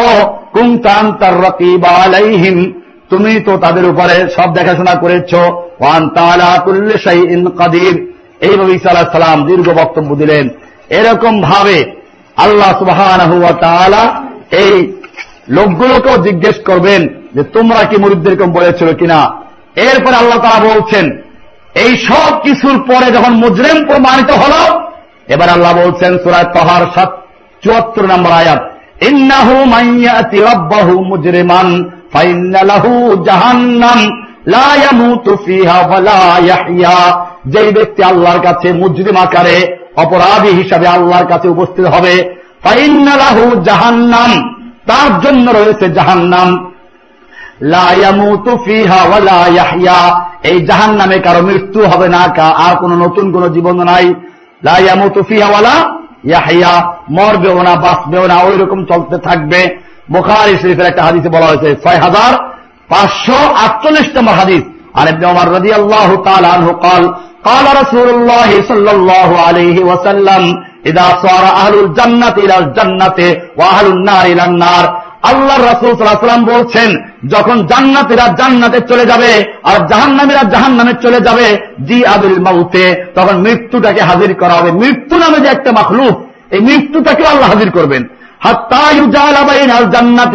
কুমতান তার রকিব আলাইহিম। তুমি তো তাদের উপরে সব দেখাশোনা করেছ। ওয়ান তালা কুল্লে শাইইন কাদির। এইভাবে ঈসা আলাহ সালাম দীর্ঘ বক্তব্য দিলেন। এরকম ভাবে আল্লাহ সুবাহ এই লোকগুলোকেও জিজ্ঞেস করবেন যে, তোমরা কি মুরিদদেরকে বলেছিল কিনা? এরপরে আল্লাহ তারা বলছেন, এই সব কিছুর পরে যখন মুজরেম প্রমাণিত হল, এবার আল্লাহ বলছেন সুরায় তহার সাত, চুয়াত্তর নম্বর আয়াত, ইন্নাহু মাইয়াতি রব্বাহু মুজরিমান ফাইন্নালাহু জাহান্নাম। যেই ব্যক্তি আল্লাহর কাছে মুজরিম আকারে, অপরাধী হিসাবে আল্লাহর কাছে উপস্থিত হবে ফাইন্নালাহু জাহান্নাম, তার জন্য রয়েছে জাহান্নাম। এই জাহান নামে কারও মৃত্যু হবে না আর কোন নতুন কোন জীবন নাই। লাইয়ামুতুফিহাওয়ালা ইয়াহিয়া মরবেও না, বাঁচবেও না ওই রকম চলতে থাকবে। বোখারি শরীফের একটা হাদিসে বলা হয়েছে, ছয় হাজার পাঁচশো আটচল্লিশ নম্বর হাদিস আর এমনি আমার রাজি আল্লাহ তালু কাল قال رسول الله صلى الله عليه وسلم إذا صار أهل الجنة إلى الجنة وأهل النار إلى النار আল্লাহ রাসুল সাল্লাম বলছেন যখন জান্নাতিরা জান্নাতে চলে যাবে আর জাহান্নামীরা জাহান নামে চলে যাবে জি আবিল মাউতে তখন মৃত্যুটাকে হাজির করা হবে মৃত্যু নামে যে একটা মাখলুক এই মৃত্যুটাকে আল্লাহ হাজির করবেন জান্নাত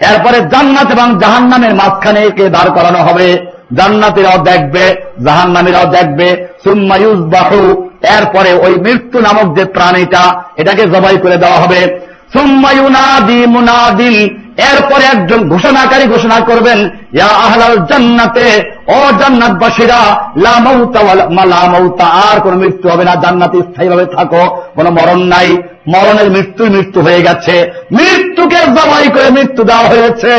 এরপরে জান্নাত এবং জাহান নামের মাঝখানে একে দাঁড় করানো হবে? জান্নাতিরাও দেখবে জাহান নামীরাও দেখবে। সুম্মায়ুজ বাহু এরপরে ওই মৃত্যু নামক যে প্রাণীটা, এটাকে জবাই করে দেওয়া হবে। সুম্মায়ুনাদি মুনাদিন এরপরে একজন ঘোষণাকারী ঘোষণা করবেন, ইয়া আহলাল জান্নাতে, ও জান্নাতবাসীরা লামৌতা আর কোন মৃত্যু হবে না, জান্নাতে স্থায়ীভাবে থাকো, কোন মরণ নাই, মরণের মৃত্যু মৃত্যু হয়ে গেছে, মৃত্যুকে জবাই করে মৃত্যু দেওয়া হয়েছে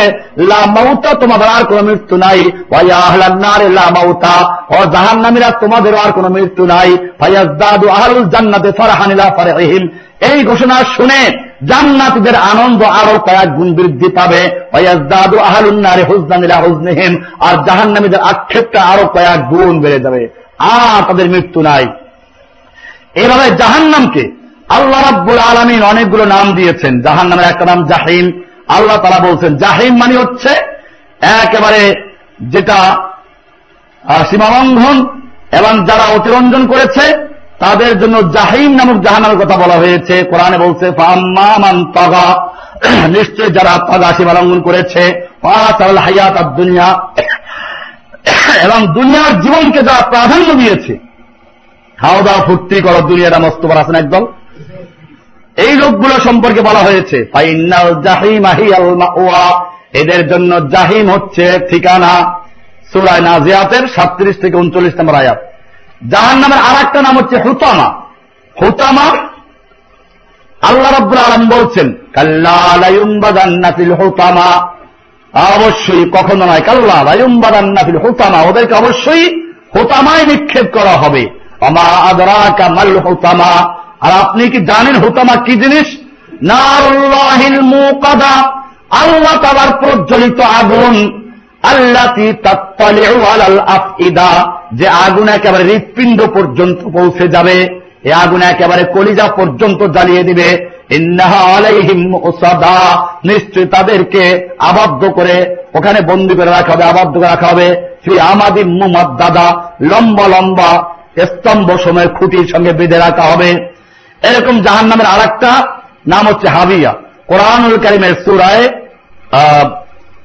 লামৌতা তোমাদের আর কোন মৃত্যু নাই, ওয়া আহলান্নারে লামৌতা ও জাহান্নামীরা তোমাদেরও আর কোন মৃত্যু নাই, ফায়াজদাদু আহলুল জান্নাতে ফারহানিলা ফারহিম এই ঘোষণা শুনে জান্নাতীদের আনন্দ আরও কয়েক গুণ বৃদ্ধি পাবে। ওয়াজদাদু আহলুন্নারে হুজদানিলা আর জাহান্নামীদের আক্ষেপটা আরও কয়েক গুণ বেড়ে যাবে। আর তাদের মৃত্যু নাই। এভাবে জাহান্নামকে আল্লাহ রাব্বুল আলমিন অনেকগুলো নাম দিয়েছেন। জাহান্নামের একটা নাম জাহিম। আল্লাহ তারা বলছেন, জাহিম মানে হচ্ছে একেবারে যেটা সীমালঙ্ঘন এবং যারা অতিরঞ্জন করেছে তাদের জন্য জাহিম নামক জাহানার কথা বলা হয়েছে। কোরআনে বলছে নিশ্চয় যারা তাগা সীমালঙ্ঘন করেছে। হাইয়াত দুনিয়া। এবং দুনিয়ার জীবনকে যারা প্রাধান্য দিয়েছে। খাওয়া দাওয়া ফুর্তি করো, দুনিয়াটা মস্ত বার আছেন একদম এই লোকগুলো সম্পর্কে বলা হয়েছে এদের জন্য জাহিম হচ্ছে ঠিকানা সুরায় নাজিয়াতের সাতত্রিশ থেকে উনচল্লিশ নম্বর আয়াত। জাহান নামের আর একটা নাম হচ্ছে হুতামা। হুতামা আল্লাহ রব্বুল আলম বলছেন কাল্লাফিল হুতামা। অবশ্যই কখনো নয়, কাল্লা লাইম্বাদান্নাফিল হুতামা। ওদেরকে অবশ্যই হুতামায় নিক্ষেপ করা হবে। আমা আদরা কামাল হুতামা। আর আপনি কি জানেন হুতামা কি জিনিস? নারুল্লাহিল মুকাদা। আল্লাহ তালার প্রজ্বলিত আগুন, আল্লাতি আলাল আফইদা। যে আগুন একেবারে হৃৎপিণ্ড পর্যন্ত পৌঁছে যাবে, এ আগুন একেবারে কলিজা পর্যন্ত জ্বালিয়ে দিবে। নিশ্চয় তাদেরকে আবদ্ধ করে ওখানে বন্দি করে রাখা হবে, আবদ্ধ করে রাখা হবে। শ্রী আমাদি দাদা লম্বা লম্বা স্তম্ভ সময় খুঁটির সঙ্গে বেঁধে রাখা হবে। এরকম জাহান নামের আর নাম হচ্ছে হাবিয়া। কোরআনুল করিমের সুরায়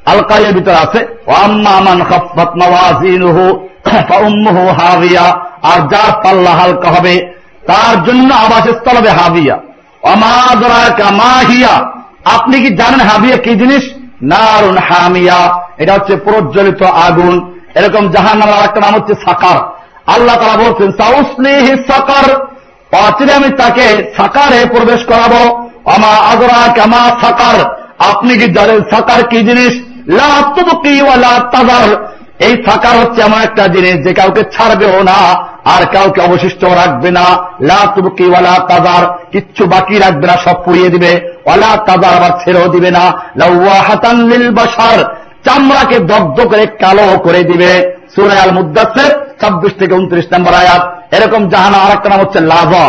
আলকাইয়ের ভিতরে আছে হাবিয়া, আর যার পাল্লা হালকা হবে, তার জন্য আবাসস্থল হবে হাবিয়া অমাদরা আপনি কি জানেন হাবিয়া কি জিনিস? নারুন হামিয়া, এটা হচ্ছে প্রজ্বলিত আগুন। এরকম জাহান নামের আরেকটা নাম হচ্ছে সাকার। আল্লাহ তারা বলছেন, সাউসলিহি সাকার। অচিরে আমি তাকে সাকারে প্রবেশ করাবো। আমা আদরা কামা সাকার। আপনি কি জানেন সাকার কি জিনিস? এই সাকার হচ্ছে এমন একটা জিনিস যে কাউকে ছাড়বেও না, আর কাউকে অবশিষ্ট রাখবে না। লাতুবকিওয়ালা তাজার কিচ্ছু বাকি রাখবে না, সব পুড়িয়ে দিবে। ওয়ালা তাজার আবার ছেড়েও দিবে না। হাতান্লিল বাসার চামড়াকে দগ্ধ করে কালো করে দিবে। সুরায় আল মুদাসের ছাব্বিশ থেকে উনত্রিশ নম্বর আয়াত। এরকম জাহানা আর একটা নাম হচ্ছে লাভা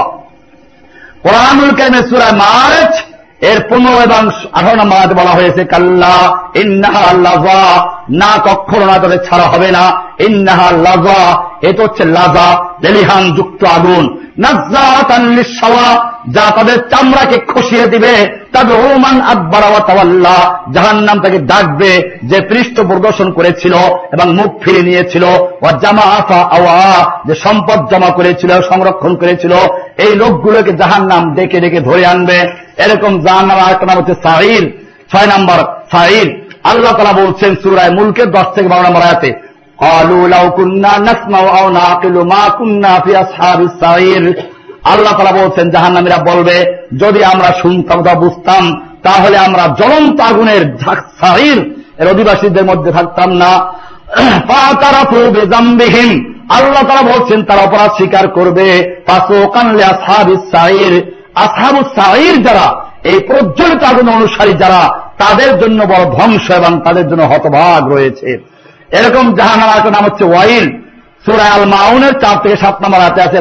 কোরআনুল কাইমে সুরায় মার্চ এর পনেরো এবং আঠারো নম্বর আয়াতে বলা হয়েছে, কাল্লা, ইন্নাহা লাজা। না, কখনো না, তাদের ছাড়া হবে না। ইন্নাহা লাজা এটা হচ্ছে লাজা, লেলিহান যুক্ত আগুন। যা তাদের চামড়াকে খসিয়ে দিবে। তবে ওমান আকবরাওয়াতাল্লাহ জাহান নাম তাকে ডাকবে, যে পৃষ্ঠ প্রদর্শন করেছিল এবং মুখ ফিরে নিয়েছিল। ও জামা আফা আওয়া, যে সম্পদ জমা করেছিল, সংরক্ষণ করেছিল। এই লোকগুলোকে জাহান নাম ডেকে ডেকে ধরে আনবে। এরকম জাহান নাম নাম হচ্ছে সাহির ছয় নম্বর সাহির আল্লাহ তালা বলছেন সুরায় মুলকের দশ থেকে বারো নম্বর আয়াতে আল্লাহ তারা বলছেন, জাহান্নামীরা বলবে, যদি আমরা শুনতাম বা বুঝতাম, তাহলে আমরা জ্বলন্ত আগুনের সাহির এর অধিবাসীদের মধ্যে থাকতাম না। তারা বেজাম্বিহীন আল্লাহ তারা বলছেন, তারা অপরাধ স্বীকার করবে। আসাবু সাহির যারা, এই প্রজ্বলিত আগুন অনুসারী যারা, তাদের জন্য বড় ধ্বংস এবং তাদের জন্য হতভাগ রয়েছে। এরকম জাহানার নাম হচ্ছে ওয়াইল। সুরায় আল মাউনের চার থেকে সাত নম্বর হাতে আছে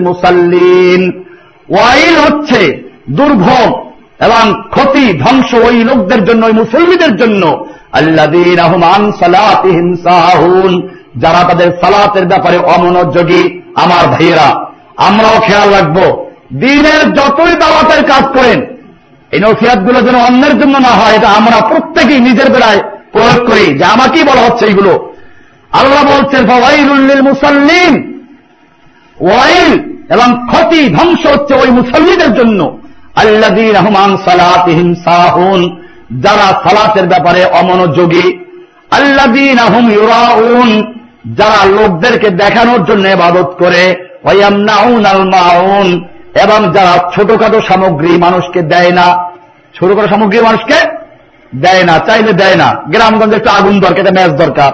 মুসাল্লিন ওয়াইল হচ্ছে দুর্ভোগ এবং ক্ষতি, ধ্বংস ওই লোকদের জন্য, ওই মুসলমিদের জন্য। আল্লাদিন যারা তাদের সালাতের ব্যাপারে অমনোযোগী, আমার ভাইয়েরা, আমরাও খেয়াল রাখব। দিনের যতই দাওয়াতের কাজ করেন, এই নসিহাতগুলো যেন অন্যের জন্য না হয়, এটা আমরা প্রত্যেকেই নিজের বেলায় প্রয়োগ করি। যে আমাকেই বলা হচ্ছে এইগুলো। আল্লাহ বলছেন, ফাওয়াইলুল মুসাল্লিম ওয়াইল এবং ক্ষতি, ধ্বংস হচ্ছে ওই মুসল্লিদের জন্য। আল্লাদিন রহমান সালাতিহিম সাহুন। যারা সালাতের ব্যাপারে অমনোযোগী আল্লাদিন আহম ইউরাউন। যারা লোকদেরকে দেখানোর জন্য ইবাদত করে ওয়ায়ামনাউন আল মাউন। এবং যারা ছোটখাটো সামগ্রী মানুষকে দেয় না, ছোটখাটো সামগ্রী মানুষকে দেয় না, চাইলে দেয় না। গ্রামগঞ্জে একটু আগুন দরকার একটা ম্যাচ দরকার।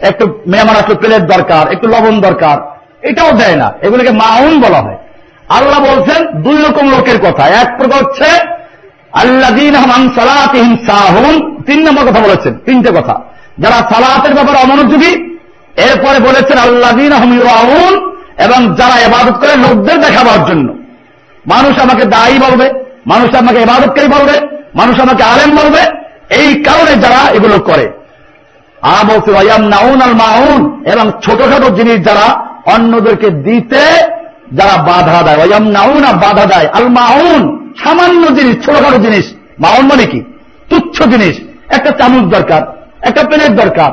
একটু মেহমান আসলে প্লেট দরকার, একটু লবণ দরকার, এটাও দেয় না। এগুলোকে মাউন বলা হয়। আল্লাহ বলছেন, দুই রকম লোকের কথা। এক প্রকার হচ্ছে সাহুন। তিন নম্বর কথা বলেছেন, তিনটে কথা। যারা সালাতের ব্যাপারে অমনোযোগী, এরপরে বলেছেন আহমিউন এবং যারা এবাদত করে, লোকদের দেখাবার জন্য। মানুষ আমাকে দায়ী বলবে, মানুষ আমাকে এবাদতকারী বলবে, মানুষ আমাকে আলেম বলবে, এই কারণে যারা এগুলো করে। আর বলছে নাউন আল মাউন এবং ছোটখাটো জিনিস যারা অন্যদেরকে দিতে যারা বাধা দেয়। ওয়াম নাউন বাধা দেয়। আল মাউন সামান্য জিনিস ছোটখাটো জিনিস। মাউন মানে কি? তুচ্ছ জিনিস। একটা চামচ দরকার, একটা প্লেট দরকার,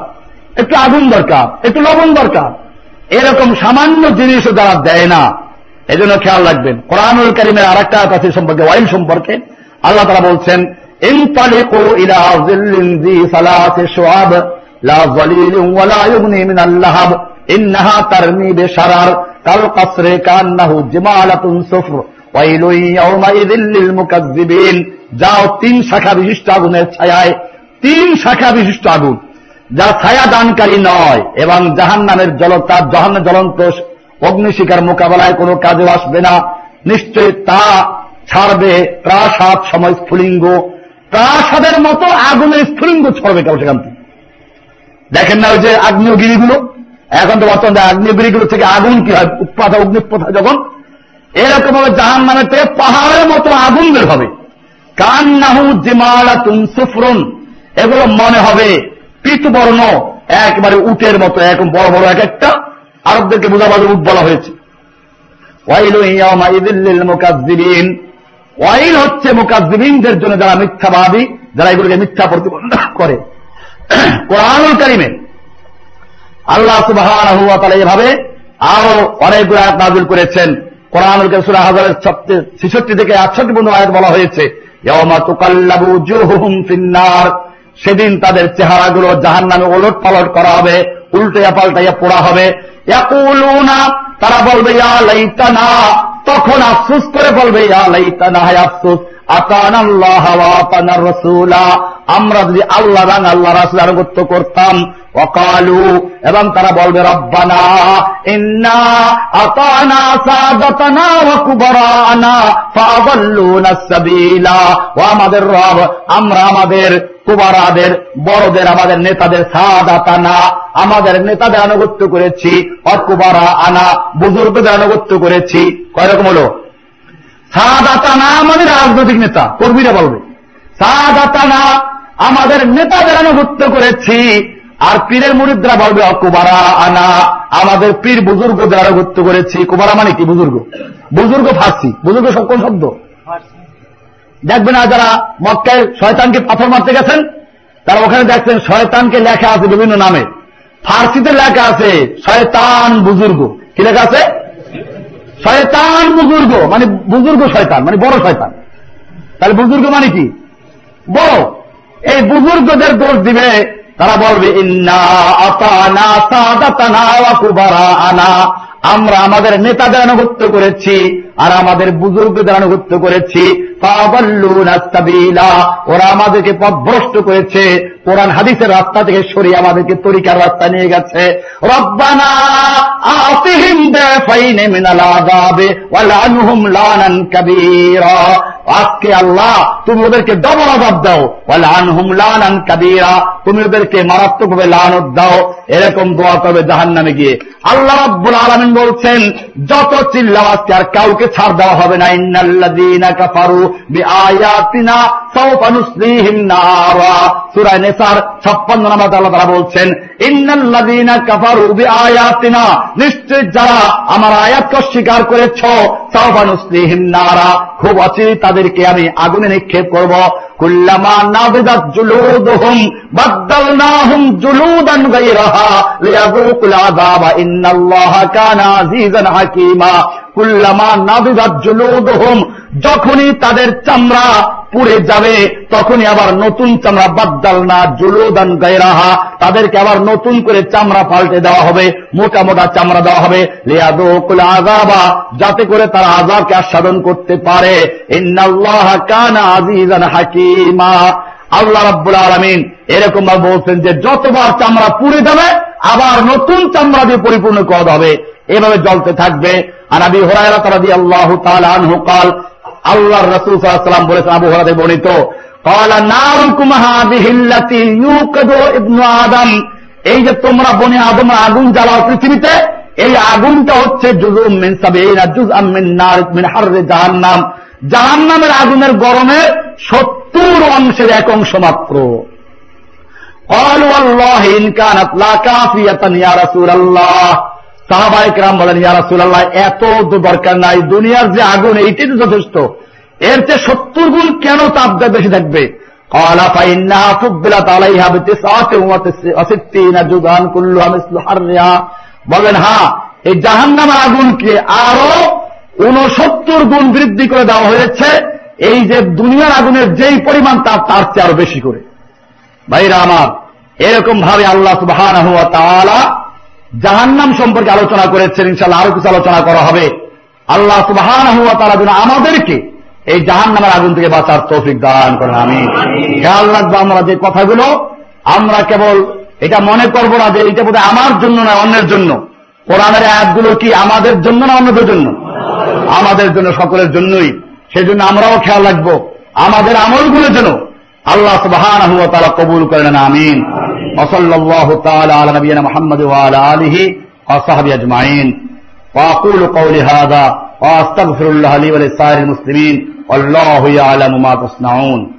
একটু আগুন দরকার, একটু লবণ দরকার। এরকম সামান্য জিনিসও যারা দেয় না এজন্য খেয়াল রাখবেন। কোরআনুল করিমের আর একটা কাছে সম্পর্কে ওয়াইন সম্পর্কে। আল্লাহ তারা বলছেন যাও, তিন শাখা বিশিষ্ট আগুনের ছায় তিন শাখা বিশিষ্ট আগুন, যা ছায়া দানকারী নয়, এবং জাহান নামের জলতা জাহান্ন জ্বলন্ত অগ্নিশিকার মোকাবেলায় কোনো কাজে আসবে না। নিশ্চয় তা ছাড়বে প্রাসাদ সময় স্ফুলিঙ্গ প্রাসাদের মতো আগুনের স্ফুলিঙ্গ ছড়বে কেউ সেখান থেকে। দেখেন না ওই যে আগ্নেয়গিরিগুলো? এখন তো বর্তমানে আগ্নেয়গিরিগুলো থেকে আগুন কি হয়? উৎপাদ অগ্নিপ্রথা যখন এরকম ভাবে জাহান নামের থেকে পাহাড়ের মতো আগুন বের হবে। কান্নাহু জিমালা তুম সুফরুন। এগুলো মনে হবে পিতবর্ণ, একবারে উটের মতো এখন বড় বড় এক একটা আরবদেরকে বোঝাবার উট বলা হয়েছে। ওয়াইল হচ্ছে জন্য যারা মিথ্যাবাদী, যারা এগুলোকে মিথ্যা করে। কোরআনুল আল্লাহ সুবাহ এভাবে আরও অনেকগুলো আয়াত নাজুল করেছেন। কোরআনুল সুরা হাজারের থেকে আটষট্টি পর্যন্ত আয়াত বলা হয়েছে সেদিন তাদের চেহারাগুলো জাহান নামে ওলট পালট করা হবে। উল্টাইয়া পাল্টাইয়া পোড়া হবে। তারা বলবে তখন আফসুস করে বলবে আমরা যদি আল্লাহ রাং আল্লাহ রাসুল আনুগত্য করতাম অকালু এবং তারা বলবে, রব্বানা, ইন্না আমাদের রব, আমরা আমাদের কুবারাদের, বড়দের, আমাদের নেতাদের সাদাতানা। আমাদের নেতাদের আনুগত্য করেছি অকুবারা আনা বুজুর্গদের আনুগত্য করেছি। কয় রকম হলো সাদাতানা আমাদের রাজনৈতিক নেতা, কর্মীরা বলবে। সাদাতানা আমাদের নেতাদের আনুগত্য করেছি, আর পীরের মুরিদরা বলবে অকুবারা আনা, আমাদের পীর বুজুর্গদের আনুগত্য করেছি। কুবারা মানে কি বুজুর্গ? বুজুর্গ ফার্সি। বুজুর্গ সব কোন শব্দ? দেখবেন আর যারা মক্কায় শয়তানকে পাথর মারতে গেছেন, তারা ওখানে দেখছেন শয়তানকে লেখা আছে বিভিন্ন নামে। ফার্সিতে লেখা আছে, শয়তান বুজুর্গ। কি লেখা আছে? শয়তান বুজুর্গ। মানে বুজুর্গ শয়তান মানে বড় শয়তান। তাহলে বুজুর্গ মানে কি? বড়। এই বুজুর্গদের দোষ দিবে, তারা বলবে আমরা আমাদের নেতাদের আনুগত্য করেছি। আর আমাদের বুজুর্গদের আনুগত্য করেছি। ওরা আমাদেরকে পথভ্রষ্ট করেছে। কোরআন হাদিসের রাস্তা থেকে সরিয়ে আমাদেরকে তরিকার রাস্তা নিয়ে গেছে। আজকে আল্লাহ, তুমি ওদেরকে ডবল আজাব দাও। ওয়ালানহুম লানান কাবীরা। তুমি ওদেরকে মারাত্মকভাবে লানত দাও। এরকম দোয়া করবে জাহান্নামে গিয়ে। আল্লাহ রাব্বুল আলামিন বলছেন, যত চিল্লা আজকে আর কাউকে ছাড় দেওয়া হবে না। ইন্নাল্লাযীনা কাফারু বিআয়াতিনা সাওফা নারা। সূরা নেসার 56 নম্বর আল্লাহ বলছেন, ইন্নাল্লাযীনা কাফারু বিআয়াতিনা, নিশ্চয় যারা আমার আয়াতকে অস্বীকার নারা, খুব তাদেরকে আমি আগুনে নিক্ষেপ করব। কুল্লামা জুলুদুহুম জুলুদান গায়রাহা লিয়াযুকুল আযাবা, ইন্নাল্লাহা কানা হাকীমা। কুল্লামা নাবিদাত জুলুদুহুম, যখনই তাদের চামড়া পুড়ে যাবে, তখনই আবার নতুন চামড়া বাদ্দাল না জুলুদান গায়রাহা, তাদেরকে আবার নতুন করে চামড়া পাল্টে দেওয়া হবে, মোটা মোটা চামড়া দেওয়া হবে। লিয়াদুকুল আযাবা, যাতে করে তারা আযাবকে আস্বাদন করতে পারে। ইন্নাল্লাহ কানা আজিজান হাকিমা। আল্লাহ রাব্বুল আলামিন এরকম ভাবে বলছেন যে, যতবার চামড়া পুড়ে যাবে, আবার নতুন চামড়া দিয়ে পরিপূর্ণ করা হবে। এভাবে জ্বলতে থাকবে আর আবি হুরায়রা রাদিয়াল্লাহু তাআলা আনহু قال আল্লাহর রাসূল সাল্লাল্লাহু আলাইহি ওয়াসাল্লাম বলেছেন আবু হুরায়রা বর্ণিত قال ناركم هذه التي يوقد ابن আদম এই যে তোমরা বনে আদম আগুন জ্বালাও পৃথিবীতে এই আগুনটা হচ্ছে জুজুম মিন সাবিনা জুজআম মিন নার মিন হাররি জাহান্নাম জাহান্নামের আগুনের গরমে সত্তর অংশের এক অংশ মাত্র قالوا والله إن كانت لا كافية يا رسول الله সাহাবাই কেরাম বলেন, ইয়া রাসুল্লাহ এত দরকার নাই, দুনিয়ার যে আগুন, এইটাই তো যথেষ্ট। এর চেয়ে সত্তর গুণ কেন তাপটা বেশি থাকবে? বলেন হ্যাঁ এই জাহান জাহান্নামের আগুনকে আরও উনসত্তর গুণ বৃদ্ধি করে দেওয়া হয়েছে। এই যে দুনিয়ার আগুনের যেই পরিমাণ তার তার চেয়ে আরও বেশি করে। ভাইরা আমার এরকম ভাবে আল্লাহ সুবাহ জাহান্নাম সম্পর্কে আলোচনা করেছেন ইনশাল্লাহ আরও কিছু আলোচনা করা হবে। আল্লাহ সুবাহ তারা যেন আমাদেরকে এই জাহান্নামের আগুন থেকে বাঁচার তৌফিক দান করেন আমি খেয়াল রাখব আমরা যে কথাগুলো, আমরা কেবল এটা মনে করব না যে এটা বোধহয় আমার জন্য না, অন্যের জন্য। কোরআনের আয়াতগুলো কি আমাদের জন্য না অন্যদের জন্য? আমাদের জন্য, সকলের জন্যই। সেই জন্য আমরাও খেয়াল রাখব। আমাদের আমলগুলো যেন اللہ سبحانہ و تعالی قبول کرنا آمین. وصلی اللہ تعالی علی نبینا محمد وعلى آلہ وصحب اجمعین. واقول قول هذا واستغفر الله لي ولسائر المسلمين والله يعلم ما تصنعون.